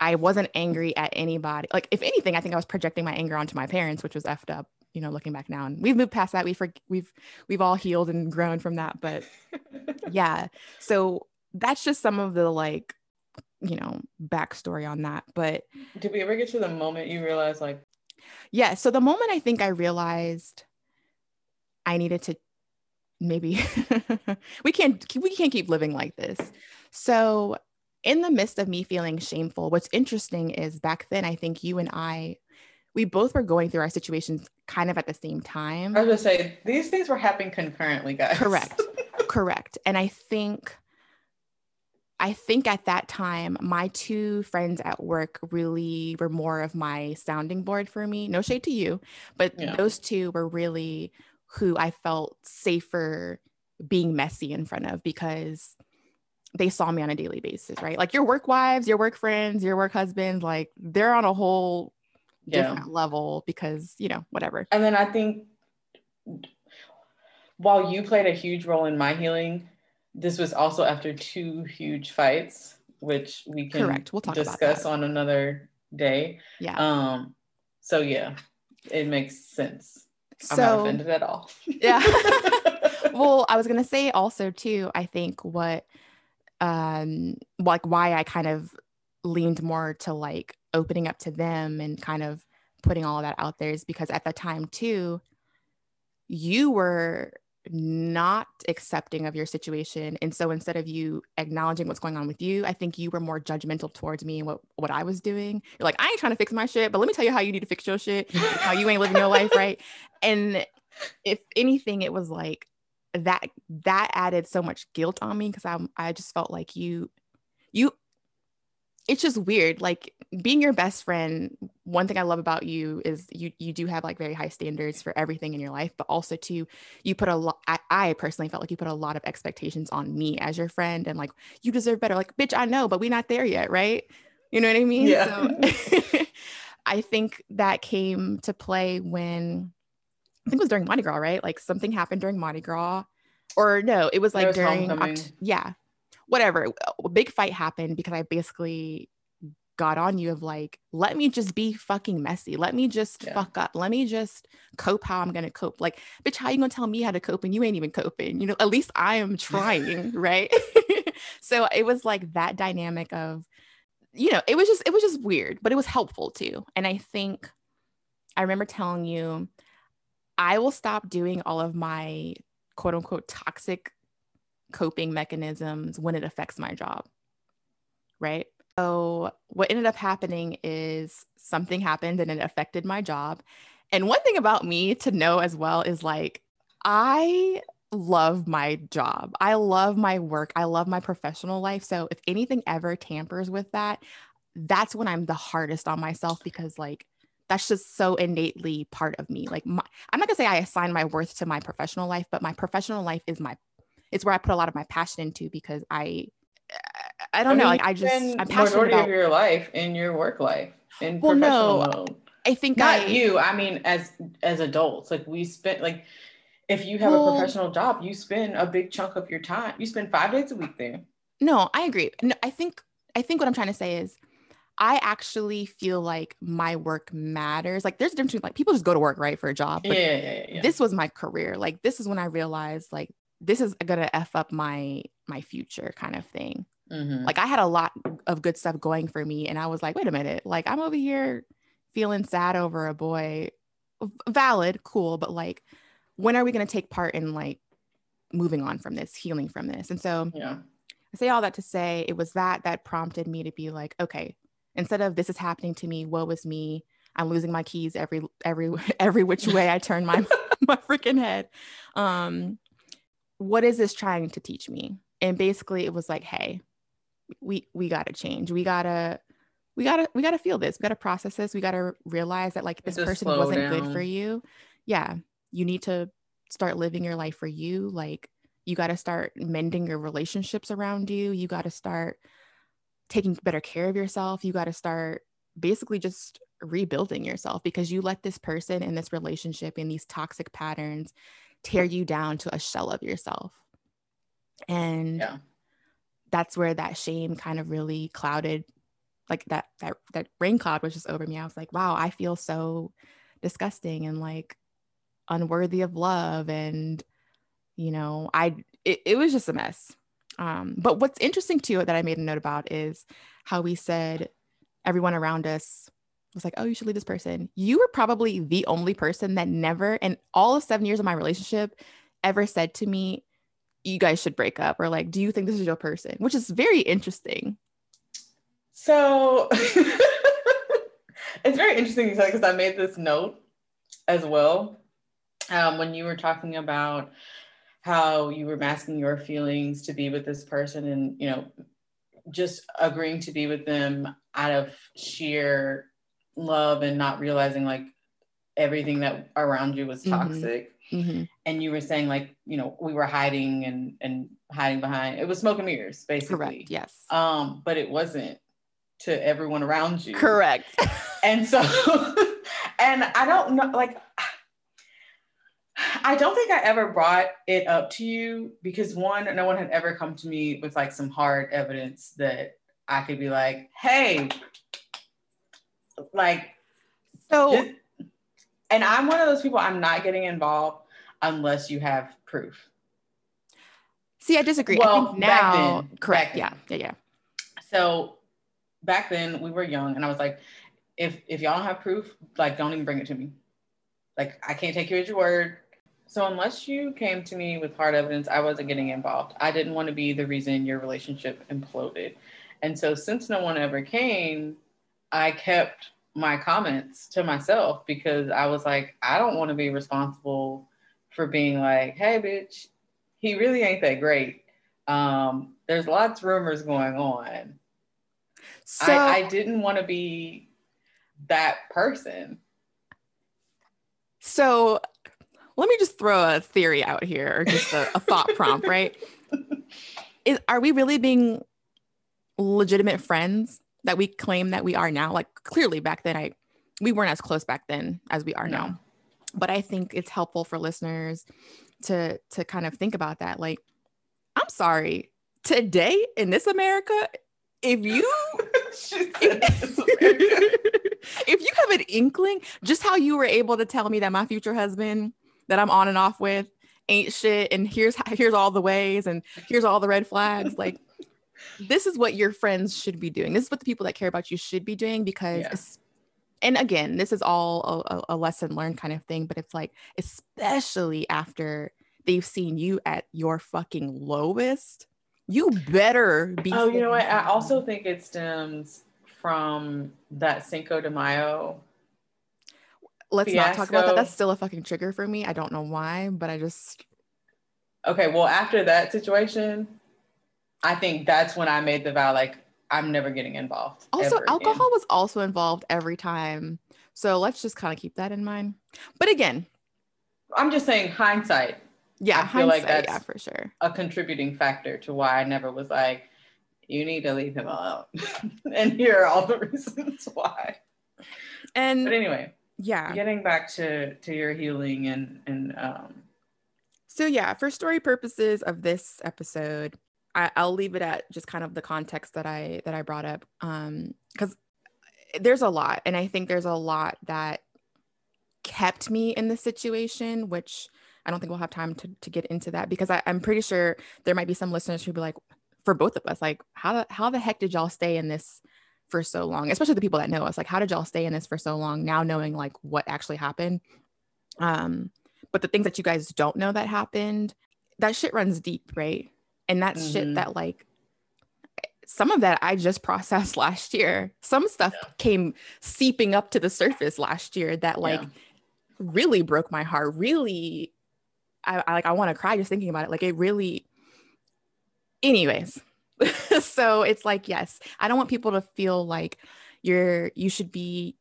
I wasn't angry at anybody. Like if anything, I think I was projecting my anger onto my parents, which was effed up. You know, looking back now, and we've moved past that. We for, we've we've all healed and grown from that. But yeah, so that's just some of the like, you know, backstory on that. But did we ever get to the moment you realized like? Yeah. So the moment I think I realized I needed to maybe we can't we can't keep living like this. So in the midst of me feeling shameful, what's interesting is back then, I think you and I, we both were going through our situations kind of at the same time. I was gonna say these things were happening concurrently, guys. Correct. Correct. And I think I think at that time, my two friends at work really were more of my sounding board for me. No shade to you, but yeah. those two were really who I felt safer being messy in front of because they saw me on a daily basis, right? Like your work wives, your work friends, your work husbands, like they're on a whole different yeah. level because, you know, whatever. And then I think while you played a huge role in my healing, this was also after two huge fights, which we can Correct. We'll talk discuss on another day. Yeah. Um, so yeah, it makes sense. So, I'm not offended at all. yeah. well, I was gonna say also too, I think what um like why I kind of leaned more to like opening up to them and kind of putting all of that out there is because at the time too you were not accepting of your situation. And so instead of you acknowledging what's going on with you i think you were more judgmental towards me and what, what i was doing. You're like i ain't trying to fix my shit but let me tell you how you need to fix your shit how you ain't living your life right? And if anything it was like that that added so much guilt on me because I I just felt like you you it's just weird. Like being your best friend, one thing I love about you is you you do have like very high standards for everything in your life, but also too, you put a lot I, I personally felt like you put a lot of expectations on me as your friend and like you deserve better. Like, bitch, I know, but we're not there yet, right? You know what I mean? Yeah. So I think that came to play when I think it was during Mardi Gras, right? Like something happened during Mardi Gras. Or no, it was like was during. Oct- yeah. Whatever. A big fight happened because I basically got on you of like, let me just be fucking messy. Let me just Yeah. fuck up. Let me just cope how I'm gonna cope. Like, bitch, how you gonna tell me how to cope and you ain't even coping? You know, at least I am trying, right? so it was like that dynamic of, you know, it was just it was just weird, but it was helpful too. And I think I remember telling you, I will stop doing all of my quote unquote toxic coping mechanisms when it affects my job. Right. So, what ended up happening is something happened and it affected my job. And one thing about me to know as well is like, I love my job. I love my work. I love my professional life. So, if anything ever tampers with that, that's when I'm the hardest on myself because, like, that's just so innately part of me. Like, my, I'm not gonna say I assign my worth to my professional life, but my professional life is my, it's where I put a lot of my passion into because I, I don't know, mean, like I just, I'm passionate majority about. of your life in your work life in Well, professional no, mode. I think Not I, you. I mean, as as adults, like we spend like if you have Well- a professional job, you spend a big chunk of your time. You spend five days a week there. No, I agree. No, I think I think what I'm trying to say is I actually feel like my work matters. Like there's a difference between like people just go to work, right, for a job. But yeah, yeah, yeah. this was my career. Like this is when I realized like this is gonna F up my my future kind of thing. Mhm. Like I had a lot of good stuff going for me. And I was like, wait a minute, like I'm over here feeling sad over a boy. Valid, cool, but like when are we gonna take part in like moving on from this, healing from this? And so yeah. I say all that to say it was that that prompted me to be like, okay, instead of this is happening to me, woe is me. I'm losing my keys every every every which way I turn my my freaking head. Um, what is this trying to teach me? And basically, it was like, hey, we we gotta change. We gotta we gotta we gotta feel this. We gotta process this. We gotta realize that like this person wasn't good for you. Yeah, you need to start living your life for you. Like you got to start mending your relationships around you. You got to start taking better care of yourself. You got to start basically just rebuilding yourself because you let this person in this relationship in these toxic patterns tear you down to a shell of yourself. And Yeah. that's where that shame kind of really clouded like that that that rain cloud was just over me. I was like, wow, I feel so disgusting and like unworthy of love and you know i it, it was just a mess um but what's interesting too that i made a note about is how we said everyone around us was like oh you should leave this person. You were probably the only person that never in all of seven years of my relationship ever said to me you guys should break up or like do you think this is your person? Which is very interesting. So it's very interesting because I made this note as well. Um, when you were talking about how you were masking your feelings to be with this person and you know just agreeing to be with them out of sheer love and not realizing like everything that around you was Mhm. toxic. Mhm. and you were saying like you know we were hiding and and hiding behind it was smoke and mirrors basically. Correct yes. Um but it wasn't to everyone around you. Correct. And so and i don't know like i don't think i ever brought it up to you because one no one had ever come to me with like some hard evidence that i could be like hey like so and i'm one of those people i'm not getting involved unless you have proof. See i disagree. I Well, think now then- correct. yeah yeah yeah. So back then we were young and i was like if if y'all don't have proof like don't even bring it to me. Like i can't take you at your word. So unless you came to me with hard evidence i wasn't getting involved. I didn't want to be the reason your relationship imploded. And so since no one ever came i kept my comments to myself because i was like i don't want to be responsible for being like hey bitch he really ain't that great um there's lots of rumors going on So I, I didn't want to be that person. So let me just throw a theory out here or just a, a thought prompt, right? Is are we really being legitimate friends that we claim that we are now? Like clearly back then I we weren't as close back then as we are No. now. But I think it's helpful for listeners to to kind of think about that. Like, I'm sorry, today in this America, if you She said this, America. if you have an inkling, just how you were able to tell me that my future husband that I'm on and off with ain't shit, and here's here's all the ways, and here's all the red flags. Like, this is what your friends should be doing. This is what the people that care about you should be doing because. Yeah. And again, this is all a, a- a lesson learned kind of thing, but it's like, especially after they've seen you at your fucking lowest, you better be. Oh, you know what? I also think it stems from that Cinco de Mayo. let's not talk about that. That's still a fucking trigger for me. I don't know why, but I just Okay, well, after that situation, I think that's when I made the vow like, I'm never getting involved. also ever again. alcohol was also involved every time. So let's just kind of keep that in mind. But again, I'm just saying, hindsight, yeah, I feel like hindsight, yeah, for sure. a contributing factor to why I never was like, you need to leave him alone. and here are all the reasons why. And But anyway, yeah, getting back to to your healing and and um So yeah, for story purposes of this episode, I, I'll leave it at just kind of the context that I that I brought up, um, because there's a lot, and I think there's a lot that kept me in this situation, which I don't think we'll have time to to get into that because I, I'm pretty sure there might be some listeners who'd be like, for both of us, like how the how the heck did y'all stay in this for so long? Especially the people that know us, like how did y'all stay in this for so long? Now knowing like what actually happened, um, but the things that you guys don't know that happened, that shit runs deep, right? And that's shit Mhm. that like some of that I just processed last year. Some stuff came seeping up to the surface last year that like yeah. really broke my heart. Really, I, I like I want to cry just thinking about it. Like it really. Anyways, so it's like yes, I don't want people to feel like you're you should be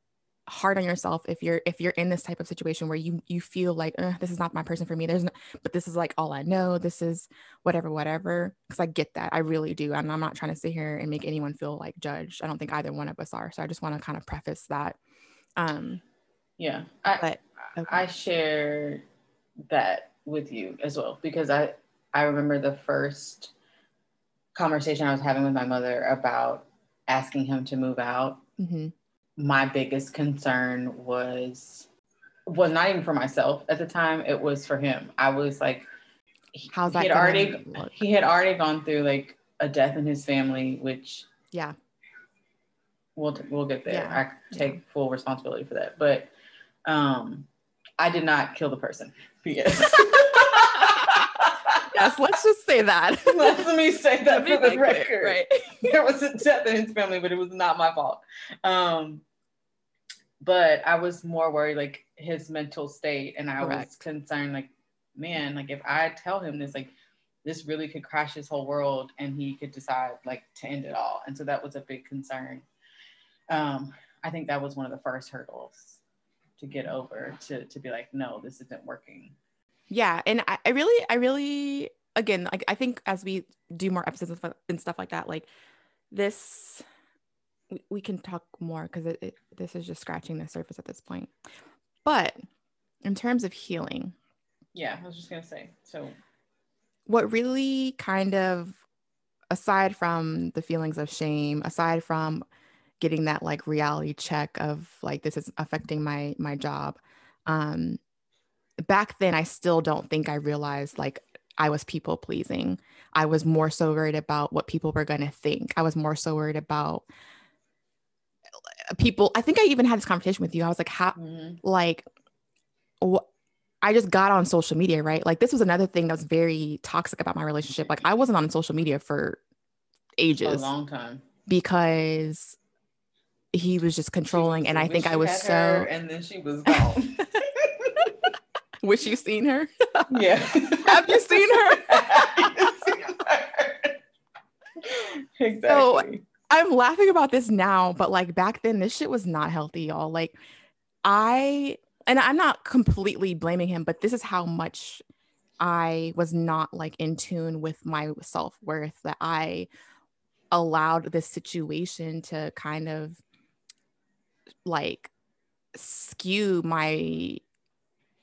hard on yourself if you're if you're in this type of situation where you you feel like "Ugh, this is not my person for me there's no, but this is like all i know this is whatever whatever because i get that i really do and i'm not trying to sit here and make anyone feel like judged i don't think either one of us are so i just want to kind of preface that um Yeah. I but okay. I share that with you as well because I I remember the first conversation I was having with my mother about asking him to move out. Mhm. My biggest concern was was not even for myself at the time. It was for him. I was like, he, how's he had already look? he had already gone through like a death in his family, which yeah we'll we'll get there. Yeah. I take full responsibility for that, but um, I did not kill the person. Yes. yes let's just say that Let me say that for the record. right There was a death in his family, but it was not my fault. Um, but I was more worried, like his mental state, and I was concerned, like, man, like if I tell him this, like this really could crash his whole world, and he could decide like to end it all. And so that was a big concern. Um, I think that was one of the first hurdles to get over to to be like, no, this isn't working. yeah and I, I really i really again like i think as we do more episodes and stuff like that like this we, we can talk more because it, it, this is just scratching the surface at this point. But in terms of healing Yeah, I was just gonna say. So. what really kind of aside from the feelings of shame aside from getting that like reality check of like this is affecting my my job um back then i still don't think i realized like i was people pleasing. I was more so worried about what people were going to think. I was more so worried about people i think i even had this conversation with you i was like how mhm. like wh- I just got on social media, right? Like this was another thing that was very toxic about my relationship. Like I wasn't on social media for ages a long time. because he was just controlling and I think I was so and then she was gone. wish you seen her. yeah. Have you seen her? Have you seen her? exactly. I'm laughing about this now, but like back then, this shit was not healthy, y'all. Like, I, and I'm not completely blaming him, but this is how much I was not like in tune with my self worth that I allowed this situation to kind of like skew my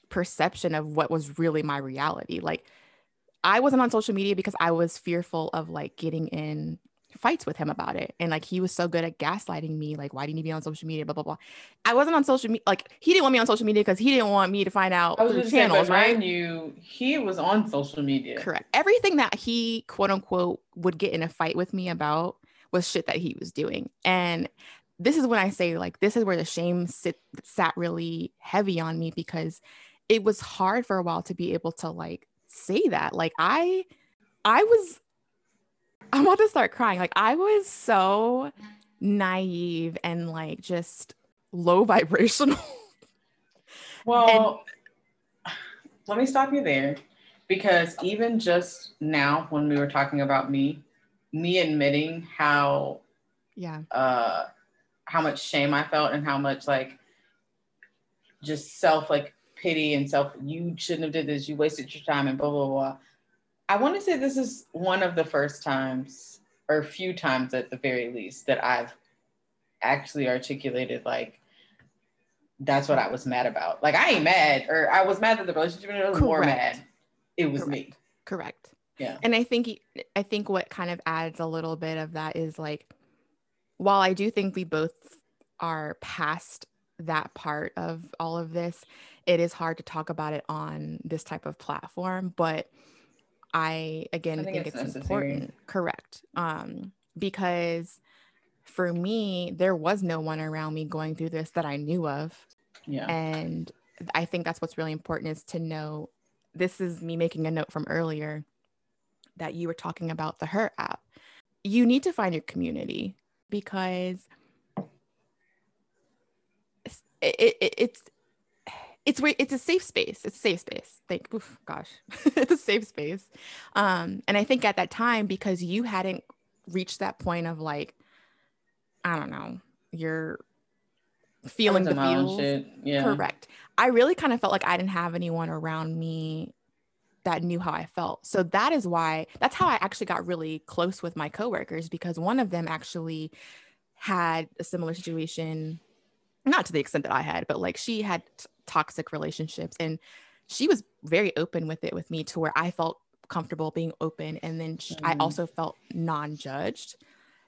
perception of what was really my reality. Like, I wasn't on social media because I was fearful of like getting in fights with him about it. And like he was so good at gaslighting me, like, why didn't you be on social media? Blah blah blah. I wasn't on social media, like he didn't want me on social media because he didn't want me to find out I was through just channels, but right? mind you, he was on social media. Correct. Everything that he quote unquote would get in a fight with me about was shit that he was doing. And this is when I say like this is where the shame sit, sat really heavy on me because it was hard for a while to be able to like say that. Like I I was I'm about to start crying. Like I was so naive and like just low vibrational. Well, let me stop you there because even just now, when we were talking about me, me admitting how yeah. uh how much shame I felt and how much like just self like pity and self you shouldn't have did this, you wasted your time and blah blah blah. I want to say this is one of the first times or a few times at the very least that I've actually articulated like that's what I was mad about. Like I ain't mad, or I was mad at the relationship, and I was more mad. It was me. Correct. Yeah. And I think I think what kind of adds a little bit of that is like while I do think we both are past that part of all of this, it is hard to talk about it on this type of platform, but I again I think, think it's, it's important. Correct. Um because for me there was no one around me going through this that I knew of Yeah. and I think that's what's really important is to know this is me making a note from earlier that you were talking about the Her app. You need to find your community because it, it, it's it's where it's a safe space. It's a safe space. Thank oof, gosh, it's a safe space. Um, and I think at that time because you hadn't reached that point of like, I don't know, you're feeling the went to my own feels. shit. Yeah. Correct. I really kind of felt like I didn't have anyone around me that knew how I felt. So that is why that's how I actually got really close with my coworkers because one of them actually had a similar situation, not to the extent that I had, but like she had t- toxic relationships and she was very open with it with me to where I felt comfortable being open and then sh- I Mhm. also felt non-judged.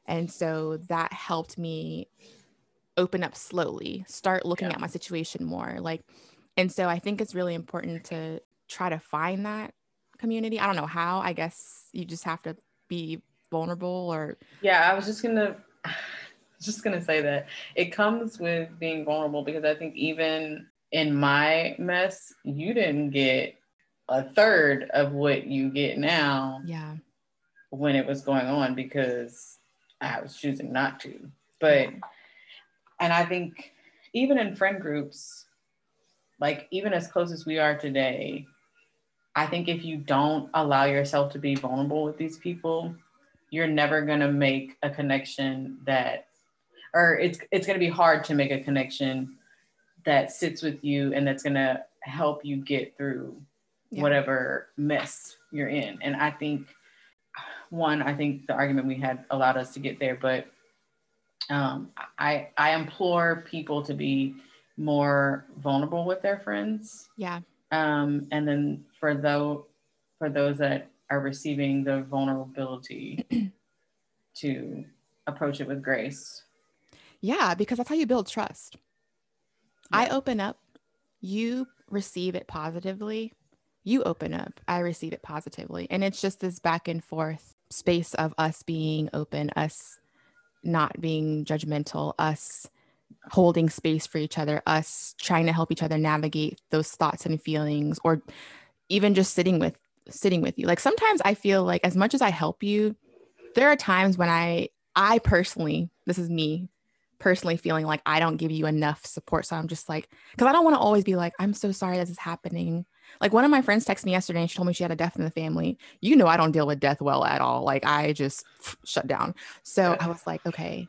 And so that helped me open up slowly, start looking Yeah. at my situation more. Like, and so I think it's really important to try to find that community. I don't know how. I guess you just have to be vulnerable or Yeah, I was just gonna just gonna say that it comes with being vulnerable because I think even in my mess, you didn't get a third of what you get now yeah. when it was going on because I was choosing not to. But and I think even in friend groups, like even as close as we are today, I think if you don't allow yourself to be vulnerable with these people, you're never gonna make a connection that or it's it's gonna be hard to make a connection that sits with you and that's gonna help you get through Yeah. whatever mess you're in. And I think one, I think the argument we had allowed us to get there, but um, I I implore people to be more vulnerable with their friends. Yeah. Um, and then for those for those that are receiving the vulnerability to approach it with grace. Yeah, because that's how you build trust. I open up, you receive it positively. You open up, I receive it positively. And it's just this back and forth space of us being open, us not being judgmental, us holding space for each other, us trying to help each other navigate those thoughts and feelings or even just sitting with sitting with you. Like sometimes I feel like as much as I help you, there are times when I I personally, this is me, personally feeling like I don't give you enough support. So I'm just like, because I don't want to always be like, I'm so sorry this is happening. Like one of my friends texted me yesterday and she told me she had a death in the family. You know, I don't deal with death well at all. Like I just shut down. So I was like, okay,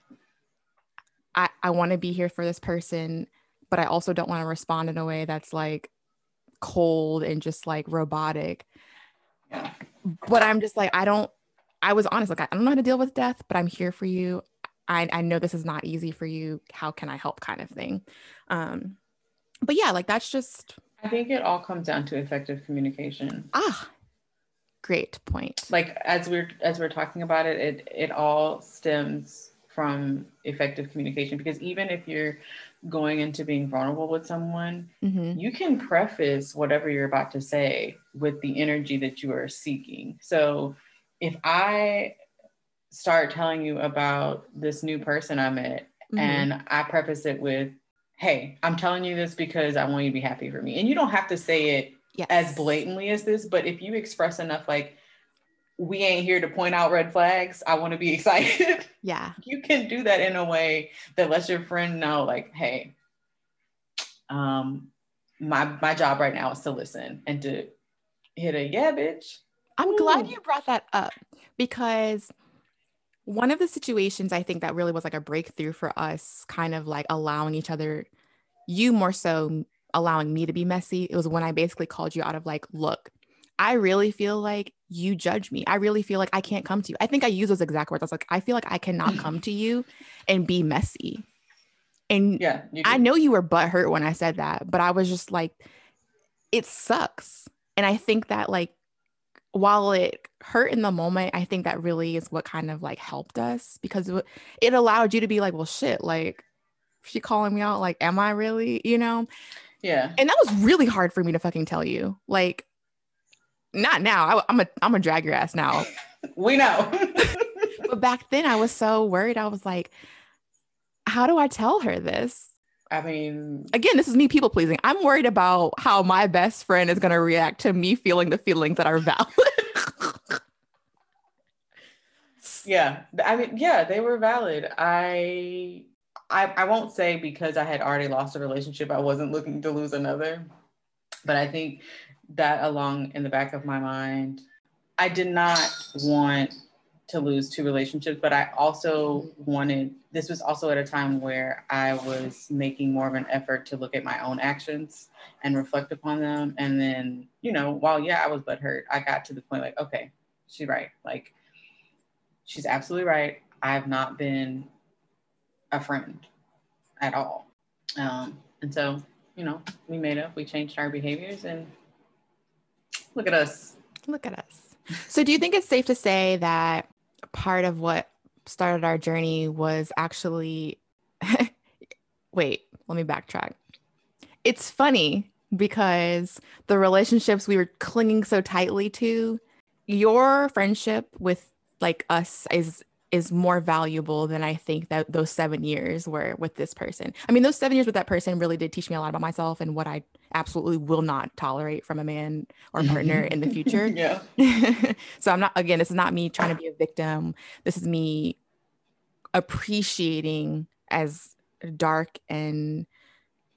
I, I want to be here for this person, but I also don't want to respond in a way that's like cold and just like robotic. Yeah. But I'm just like, I don't, I was honest, like, I don't know how to deal with death, but I'm here for you. I, I know this is not easy for you. How can I help kind of thing? Um, but yeah, like that's just. I think it all comes down to effective communication. Ah, great point. Like as we're as we're talking about it, it it all stems from effective communication because even if you're going into being vulnerable with someone, mm-hmm. you can preface whatever you're about to say with the energy that you are seeking. So if I start telling you about this new person I met mm-hmm. and I preface it with, hey, I'm telling you this because I want you to be happy for me. And you don't have to say it yes. as blatantly as this, but if you express enough, like, we ain't here to point out red flags. I want to be excited. Yeah. you can do that in a way that lets your friend know, like, hey, um, my my job right now is to listen and to hit a yeah, bitch. I'm Ooh. glad you brought that up because one of the situations I think that really was like a breakthrough for us, kind of like allowing each other, you more so allowing me to be messy. It was when I basically called you out of like, look, I really feel like you judge me. I really feel like I can't come to you. I think I use those exact words. I was like, I feel like I cannot mm. come to you and be messy. And yeah, I know you were butthurt when I said that, but I was just like, it sucks. And I think that like while it hurt in the moment, I think that really is what kind of like helped us because it allowed you to be like, well, shit, like she calling me out, like, am I really, you know? Yeah. And that was really hard for me to fucking tell you. Like, not now. I, am a I'm a drag your ass now. we know. but back then, I was so worried. I was like, how do I tell her this? I mean, again, this is me people pleasing. I'm worried about how my best friend is going to react to me feeling the feelings that are valid. yeah, I mean, yeah, they were valid. I, I, I won't say because I had already lost a relationship, I wasn't looking to lose another, but I think that along in the back of my mind. I did not want to lose two relationships, but I also wanted, this was also at a time where I was making more of an effort to look at my own actions and reflect upon them. And then, you know, while, yeah, I was butthurt, I got to the point like, okay, she's right. Like, she's absolutely right. I've not been a friend at all. Um, and so, you know, we made up, we changed our behaviors, and Look at us. Look at us. So, do you think it's safe to say that part of what started our journey was actually, wait, let me backtrack. It's funny because the relationships we were clinging so tightly to, your friendship with like us is is more valuable than I think that those seven years were with this person. I mean, those seven years with that person really did teach me a lot about myself and what I absolutely will not tolerate from a man or mm-hmm. partner in the future. yeah. so I'm not, again, this is not me trying to be a victim. This is me appreciating as dark and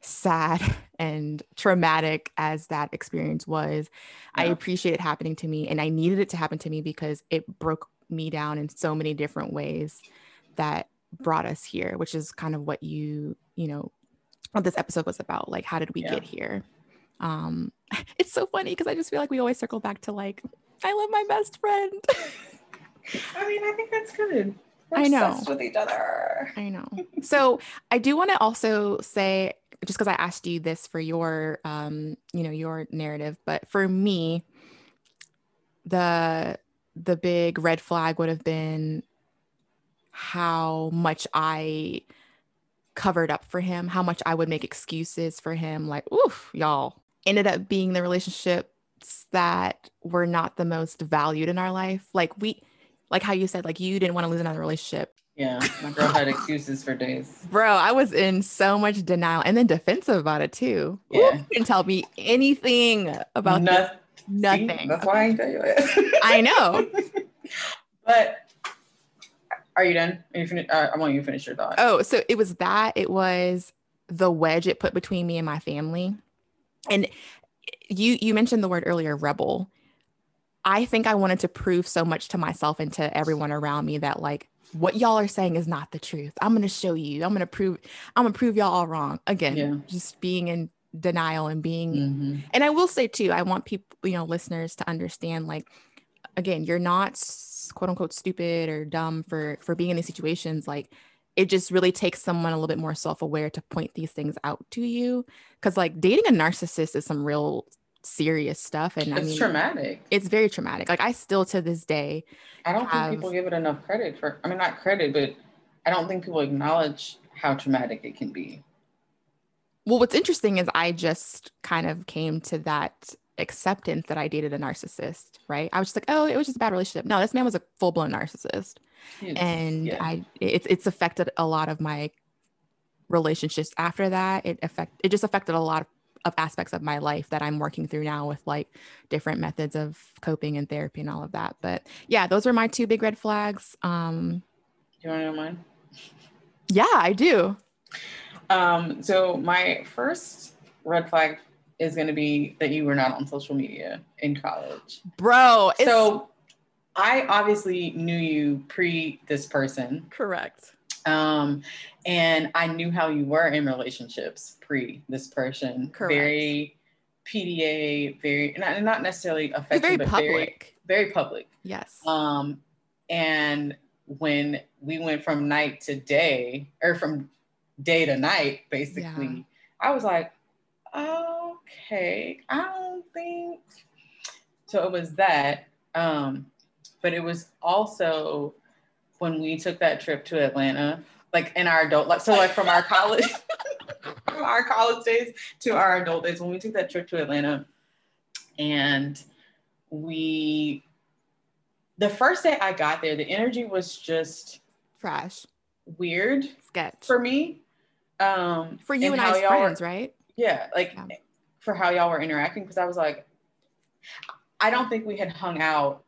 sad and traumatic as that experience was. Yeah. I appreciate it happening to me and I needed it to happen to me because it broke me down in so many different ways that brought us here, which is kind of what you, you know, what this episode was about. Like, how did we yeah. get here? Um, it's so funny because I just feel like we always circle back to like, I love my best friend. I mean, I think that's good. We're I know with each other. I know. So I do want to also say, just because I asked you this for your, um, you know, your narrative, but for me, the the big red flag would have been how much I covered up for him, how much I would make excuses for him. Like, oof, y'all. Ended up being the relationships that were not the most valued in our life. Like, we, like how you said, like, you didn't want to lose another relationship. Yeah, my girl had excuses for days. Bro, I was in so much denial and then defensive about it too. Yeah. Ooh, you didn't tell me anything about nothing. Nothing. See, that's why I tell you it. I know. but Are you done? Are you fin- uh, I want you to finish your thought. Oh, so it was that. It was the wedge it put between me and my family. And you you mentioned the word earlier, rebel. I think I wanted to prove so much to myself and to everyone around me that like what y'all are saying is not the truth. I'm gonna show you. I'm gonna prove. I'm gonna prove y'all all wrong. Again, Yeah. just being in denial and being Mhm. and I will say too, I want people, you know, listeners to understand like again, you're not quote unquote stupid or dumb for for being in these situations like it just really takes someone a little bit more self-aware to point these things out to you cuz like dating a narcissist is some real serious stuff and I It's mean traumatic. it's very traumatic. Like I still to this day I don't have- think people give it enough credit for. I mean, not credit, but I don't think people acknowledge how traumatic it can be. Well what's interesting is I just kind of came to that acceptance that I dated a narcissist, right? I was just like, "Oh, it was just a bad relationship." No, this man was a full-blown narcissist. It's- and yeah. I it's it's affected a lot of my relationships after that. It affect it just affected a lot of, of aspects of my life that I'm working through now with like different methods of coping and therapy and all of that. But yeah, those are my two big red flags. Um Do you want to know mine? yeah, I do. Um, so my first red flag is going to be that you were not on social media in college. Bro, so I obviously knew you pre this person, correct. um, and I knew how you were in relationships pre this person. Correct. Very PDA, very not, not necessarily affectionate, very but public. very very public. yes. Um, and when we went from night to day, or from day to night, basically, Yeah. I was like, okay, I don't think. So it was that. Um, but it was also when we took that trip to Atlanta, like in our adult, life. so, like from our college, from our college days to our adult days, when we took that trip to Atlanta, and we the first day I got there, the energy was just Trash. weird Sketch. for me. Um, For you and, how I as were- friends, right? yeah, like Yeah. for how y'all were interacting, because I was like, I don't think we had hung out.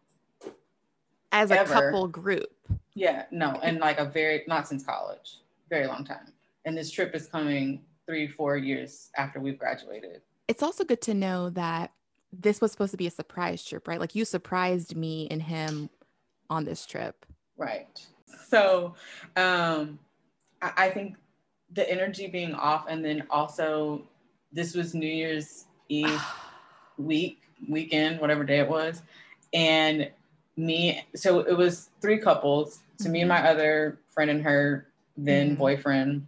As a couple group. Yeah, no, and like a very not since college, very long time. And this trip is coming three, four years after we've graduated. it's also good to know that this was supposed to be a surprise trip, right? Like you surprised me and him on this trip. Right. So um I, I think the energy being off and then also this was New Year's Eve week, weekend, whatever day it was. And me, so it was three couples. So me and my other friend and her then Mhm. boyfriend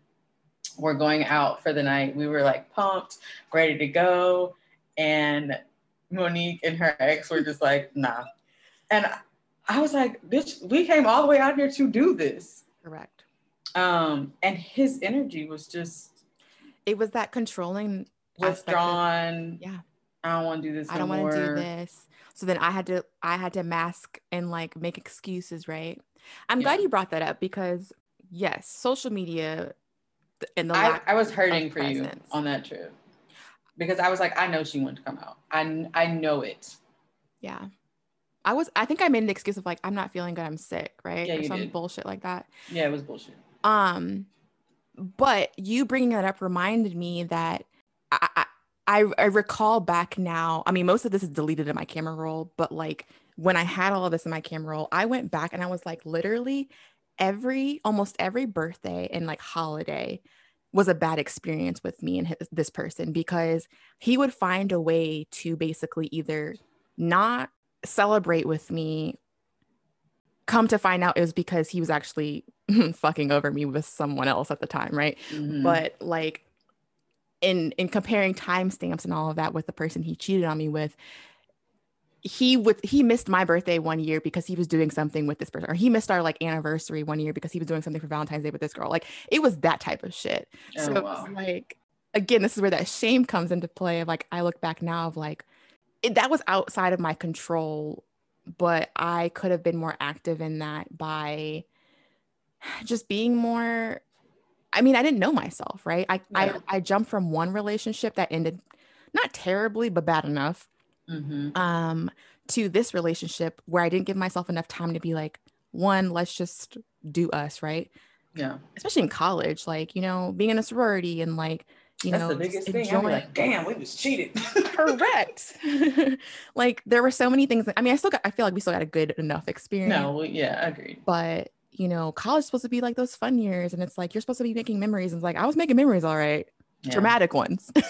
were going out for the night. We were like pumped, ready to go. And Monique and her ex were just like, nah. And I was like, bitch, we came all the way out here to do this. Correct. Um, and his energy was just It was that controlling aspect of- withdrawn. Yeah. I don't want to do this. I don't no want to do this. So then I had to I had to mask and like make excuses, right? I'm Yeah. glad you brought that up because yes, social media and the I, I was hurting for you on that trip because I was like, I know she wanted to come out. I I know it. yeah. I was I think I made an excuse of like I'm not feeling good, I'm sick, right? Yeah, or some did. bullshit like that. Yeah, it was bullshit. Um, but you bringing that up reminded me that I, I I recall back now. I mean, most of this is deleted in my camera roll, but like when I had all of this in my camera roll, I went back and I was like, literally every almost every birthday and like holiday was a bad experience with me and his, this person because he would find a way to basically either not celebrate with me come to find out it was because he was actually fucking over me with someone else at the time right? Mhm. but like in in comparing timestamps and all of that with the person he cheated on me with he would he missed my birthday one year because he was doing something with this person or he missed our like anniversary one year because he was doing something for valentine's day with this girl. Like it was that type of shit. Oh, so it was like again this is where that shame comes into play of like i look back now of like it, that was outside of my control but i could have been more active in that by just being more i mean i didn't know myself right i Yeah. I, I jumped from one relationship that ended not terribly but bad enough Mhm. um to this relationship where i didn't give myself enough time to be like one let's just do us, right? Yeah. Especially in college, like, you know, being in a sorority and like, you That's know, the biggest thing. enjoying- I'm like, damn, we was cheated. correct. like there were so many things. I mean, I still got, I feel like we still got a good enough experience. no, well, yeah, agreed. But you know, college is supposed to be like those fun years, and it's like you're supposed to be making memories. And it's like I was making memories, all right, Yeah. dramatic ones.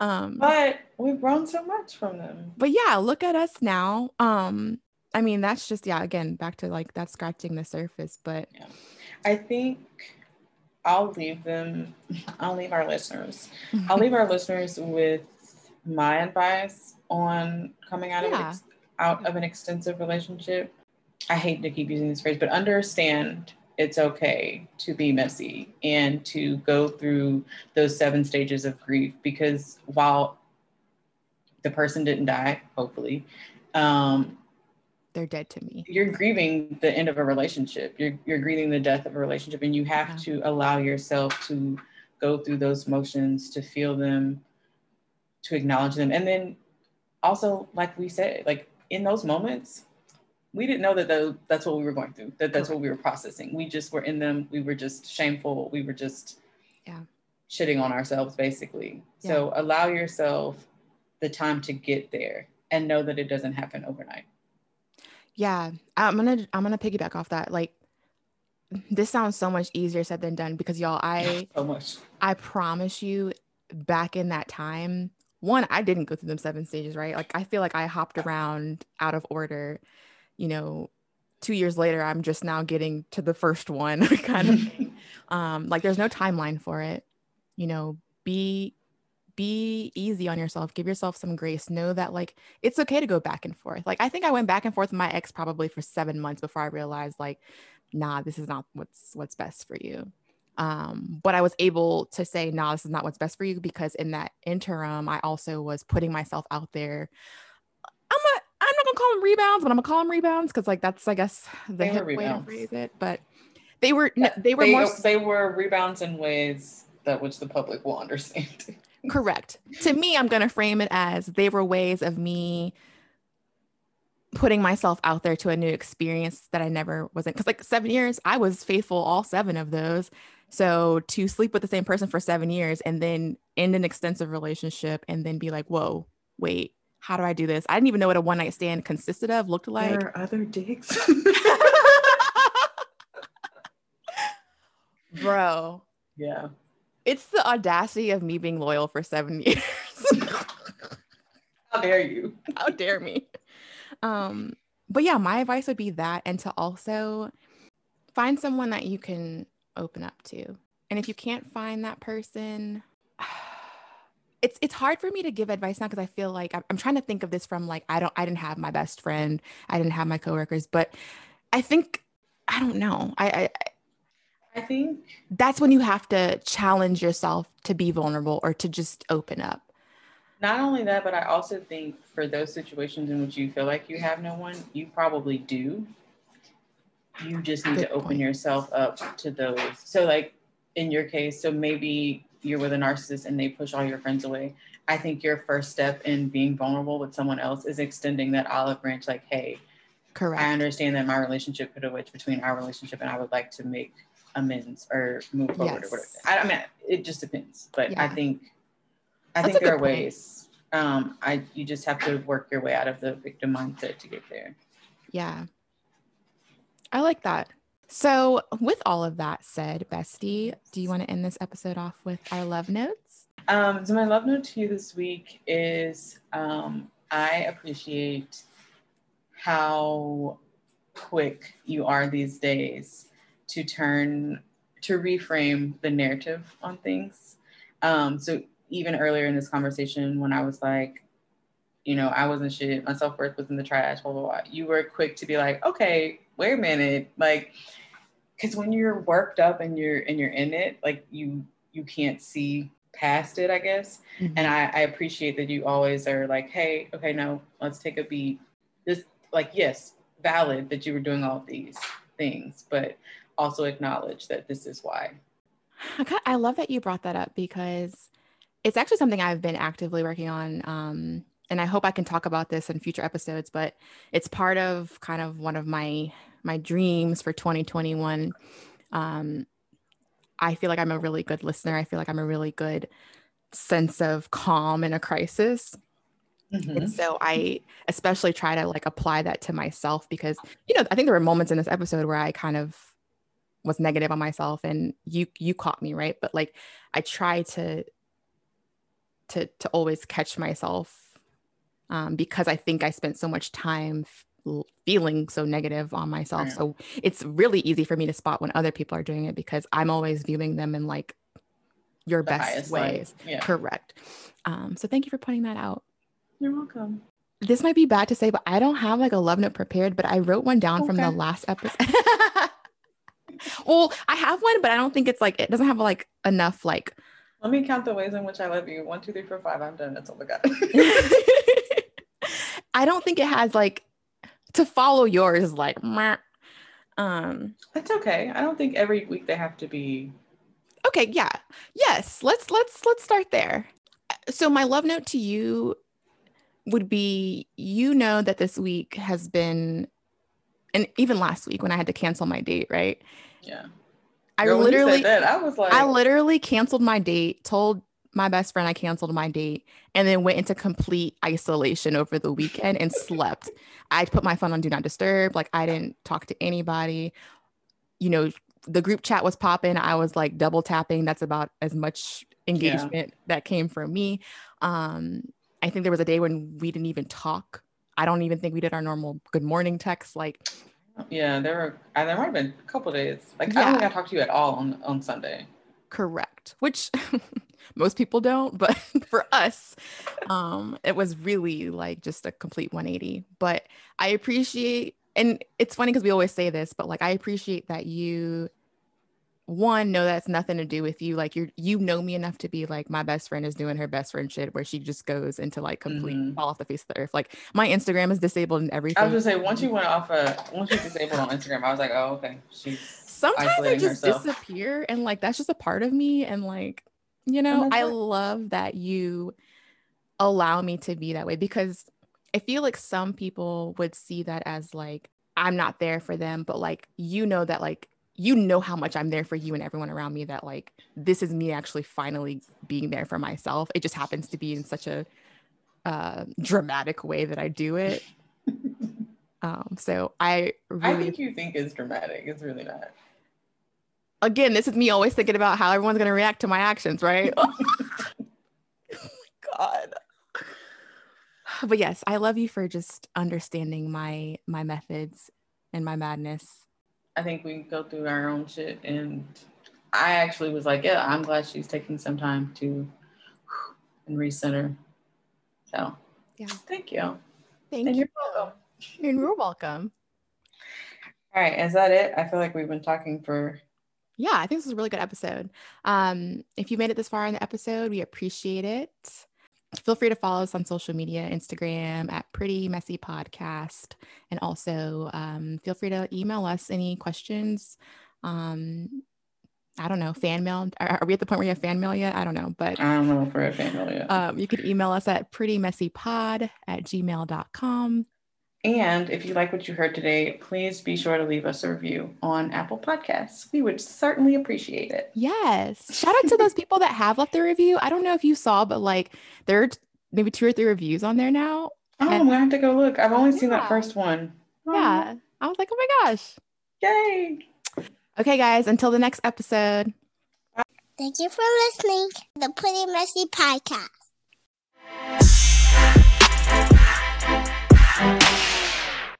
um, But we've grown so much from them. but yeah, look at us now. Um, I mean, that's just yeah, again, back to like that scratching the surface. But I think I'll leave them, I'll leave our listeners. I'll leave our listeners with my advice on coming out of ex- out of an extensive relationship. I hate to keep using this phrase, but understand it's okay to be messy and to go through those seven stages of grief because while the person didn't die, hopefully, um, they're dead to me. you're grieving the end of a relationship. You're you're grieving the death of a relationship, and you have Yeah. to allow yourself to go through those motions, to feel them, to acknowledge them, and then also, like we said, like in those moments, we didn't know that tho- that's what we were going through. That that's what we were processing. We just were in them. We were just shameful. We were just Yeah. shitting on ourselves, basically. So allow yourself the time to get there, and know that it doesn't happen overnight. Yeah, I'm gonna I'm gonna piggyback off that. Like, this sounds so much easier said than done because y'all, I so much. I promise you, back in that time, one, I didn't go through them seven stages, right? Like, I feel like I hopped around out of order. You know, two years later, I'm just now getting to the first one, kind of. thing. um, like, there's no timeline for it. You know, be be easy on yourself give yourself some grace know that like it's okay to go back and forth like i think i went back and forth with my ex probably for seven months before i realized like nah this is not what's what's best for you um but i was able to say nah this is not what's best for you because in that interim i also was putting myself out there i'm not i'm not gonna call them rebounds but i'm gonna call them rebounds because like that's i guess the They were hip way to rebounds. phrase it but they were no, they were they, more uh, they were rebounds in ways that which the public will understand. Correct. To me, I'm to frame it as they were ways of me putting myself out there to a new experience that I never wasn't. Because, like, seven years, I was faithful all seven of those. So to sleep with the same person for seven years and then end an extensive relationship and then be like, whoa, wait, how do I do this? I didn't even know what a one night stand consisted of, looked like. there are other dicks. Bro, yeah. it's the audacity of me being loyal for seven years. How dare you? how dare me um but yeah my advice would be that and to also find someone that you can open up to and if you can't find that person it's it's hard for me to give advice now because i feel like I'm, I'm trying to think of this from like i don't i didn't have my best friend i didn't have my coworkers but i think i don't know i, I I think that's when you have to challenge yourself to be vulnerable or to just open up not only that, but I also think for those situations in which you feel like you have no one, you probably do. You just need Good to open point. yourself up to those. So, like in your case, so maybe you're with a narcissist and they push all your friends away. I think your first step in being vulnerable with someone else is extending that olive branch, like, hey, correct I understand that my relationship could have wedged between our relationship and I would like to make amends or move forward Yes. or whatever. I, I mean, it just depends. But I think I That's think there are point. ways. Um, I you just have to work your way out of the victim mindset to get there. Yeah. I like that. So, with all of that said, Bestie, do you want to end this episode off with our love notes? Um, so my love note to you this week is um, I appreciate how quick you are these days to turn to reframe the narrative on things. Um, so even earlier in this conversation, when I was like, you know, I wasn't shit, my self worth was in the trash, blah blah blah. You were quick to be like, okay, wait a minute, like, because when you're worked up and you're and you're in it, like you you can't see past it, I guess. And I, I appreciate that you always are like, hey, okay, no, let's take a beat. This, like, yes, valid that you were doing all these things, but also acknowledge that this is why. I, ki- I love that you brought that up because it's actually something I've been actively working on. Um, and I hope I can talk about this in future episodes, but it's part of kind of one of my my dreams for 2021. Um, I feel like I'm a really good listener. I feel like I'm a really good sense of calm in a crisis. Mm-hmm. And so I especially try to like apply that to myself because, you know, I think there were moments in this episode where I kind of was negative on myself and you you caught me, right? But like I try to to to always catch myself um, because I think I spent so much time f- feeling so negative on myself. So it's really easy for me to spot when other people are doing it because I'm always viewing them in like your the best ways. Yeah. Correct. Um, so thank you for pointing that out. You're welcome. This might be bad to say, but I don't have like a love note prepared, but I wrote one down okay. from the last episode. well, I have one, but I don't think it's like it doesn't have like enough like let me count the ways in which I love you. One, two, three, four, five. I'm done. That's all I got. I don't think it has like to follow yours like meh. um That's okay. I don't think every week they have to be Okay, yeah. Yes, let's let's let's start there. So my love note to you would be you know that this week has been and even last week when I had to cancel my date, right? Yeah. I Girl, literally that, I was like I literally canceled my date, told my best friend I canceled my date, and then went into complete isolation over the weekend and slept. I put my phone on do not disturb. Like I didn't talk to anybody. You know, the group chat was popping. I was like double tapping. That's about as much engagement yeah. that came from me. Um, I think there was a day when we didn't even talk. I don't even think we did our normal good morning text. Like, yeah, there were uh, there might have been a couple days. Like yeah. I don't think I talked to you at all on on Sunday. Correct. Which most people don't, but for us, um, it was really like just a complete 180. But I appreciate, and it's funny because we always say this, but like I appreciate that you one know that's nothing to do with you like you're you know me enough to be like my best friend is doing her best friend shit where she just goes into like complete mm-hmm. fall off the face of the earth like my instagram is disabled and everything i was gonna say once you went off uh once you disabled on instagram i was like oh okay she's sometimes i just herself. disappear and like that's just a part of me and like you know i love that you allow me to be that way because i feel like some people would see that as like i'm not there for them but like you know that like you know how much I'm there for you and everyone around me that like this is me actually finally being there for myself. It just happens to be in such a uh, dramatic way that I do it. um, so I really I think you think it's dramatic. It's really not. Again, this is me always thinking about how everyone's gonna react to my actions, right? oh my God. But yes, I love you for just understanding my my methods and my madness I think we go through our own shit. And I actually was like, yeah, I'm glad she's taking some time to and recenter. So, yeah, thank you. Thank and you. You're welcome. And you're welcome. All right, is that it? I feel like we've been talking for. Yeah, I think this is a really good episode. Um, if you made it this far in the episode, we appreciate it feel free to follow us on social media instagram at pretty messy podcast and also um, feel free to email us any questions um, I don't know, fan mail. Are, are, we at the point where you have fan mail yet? I don't know, but I don't know if we're at fan mail yet. Um, you can email us at prettymessypod at gmail.com. And if you like what you heard today, please be sure to leave us a review on Apple Podcasts. We would certainly appreciate it. Yes. Shout out to those people that have left a review. I don't know if you saw, but like there are maybe two or three reviews on there now. Oh, and- I have to go look. I've only yeah. seen that first one. Oh. Yeah. I was like, oh my gosh. Yay. Okay, guys, until the next episode. Thank you for listening to the Pretty Messy Podcast.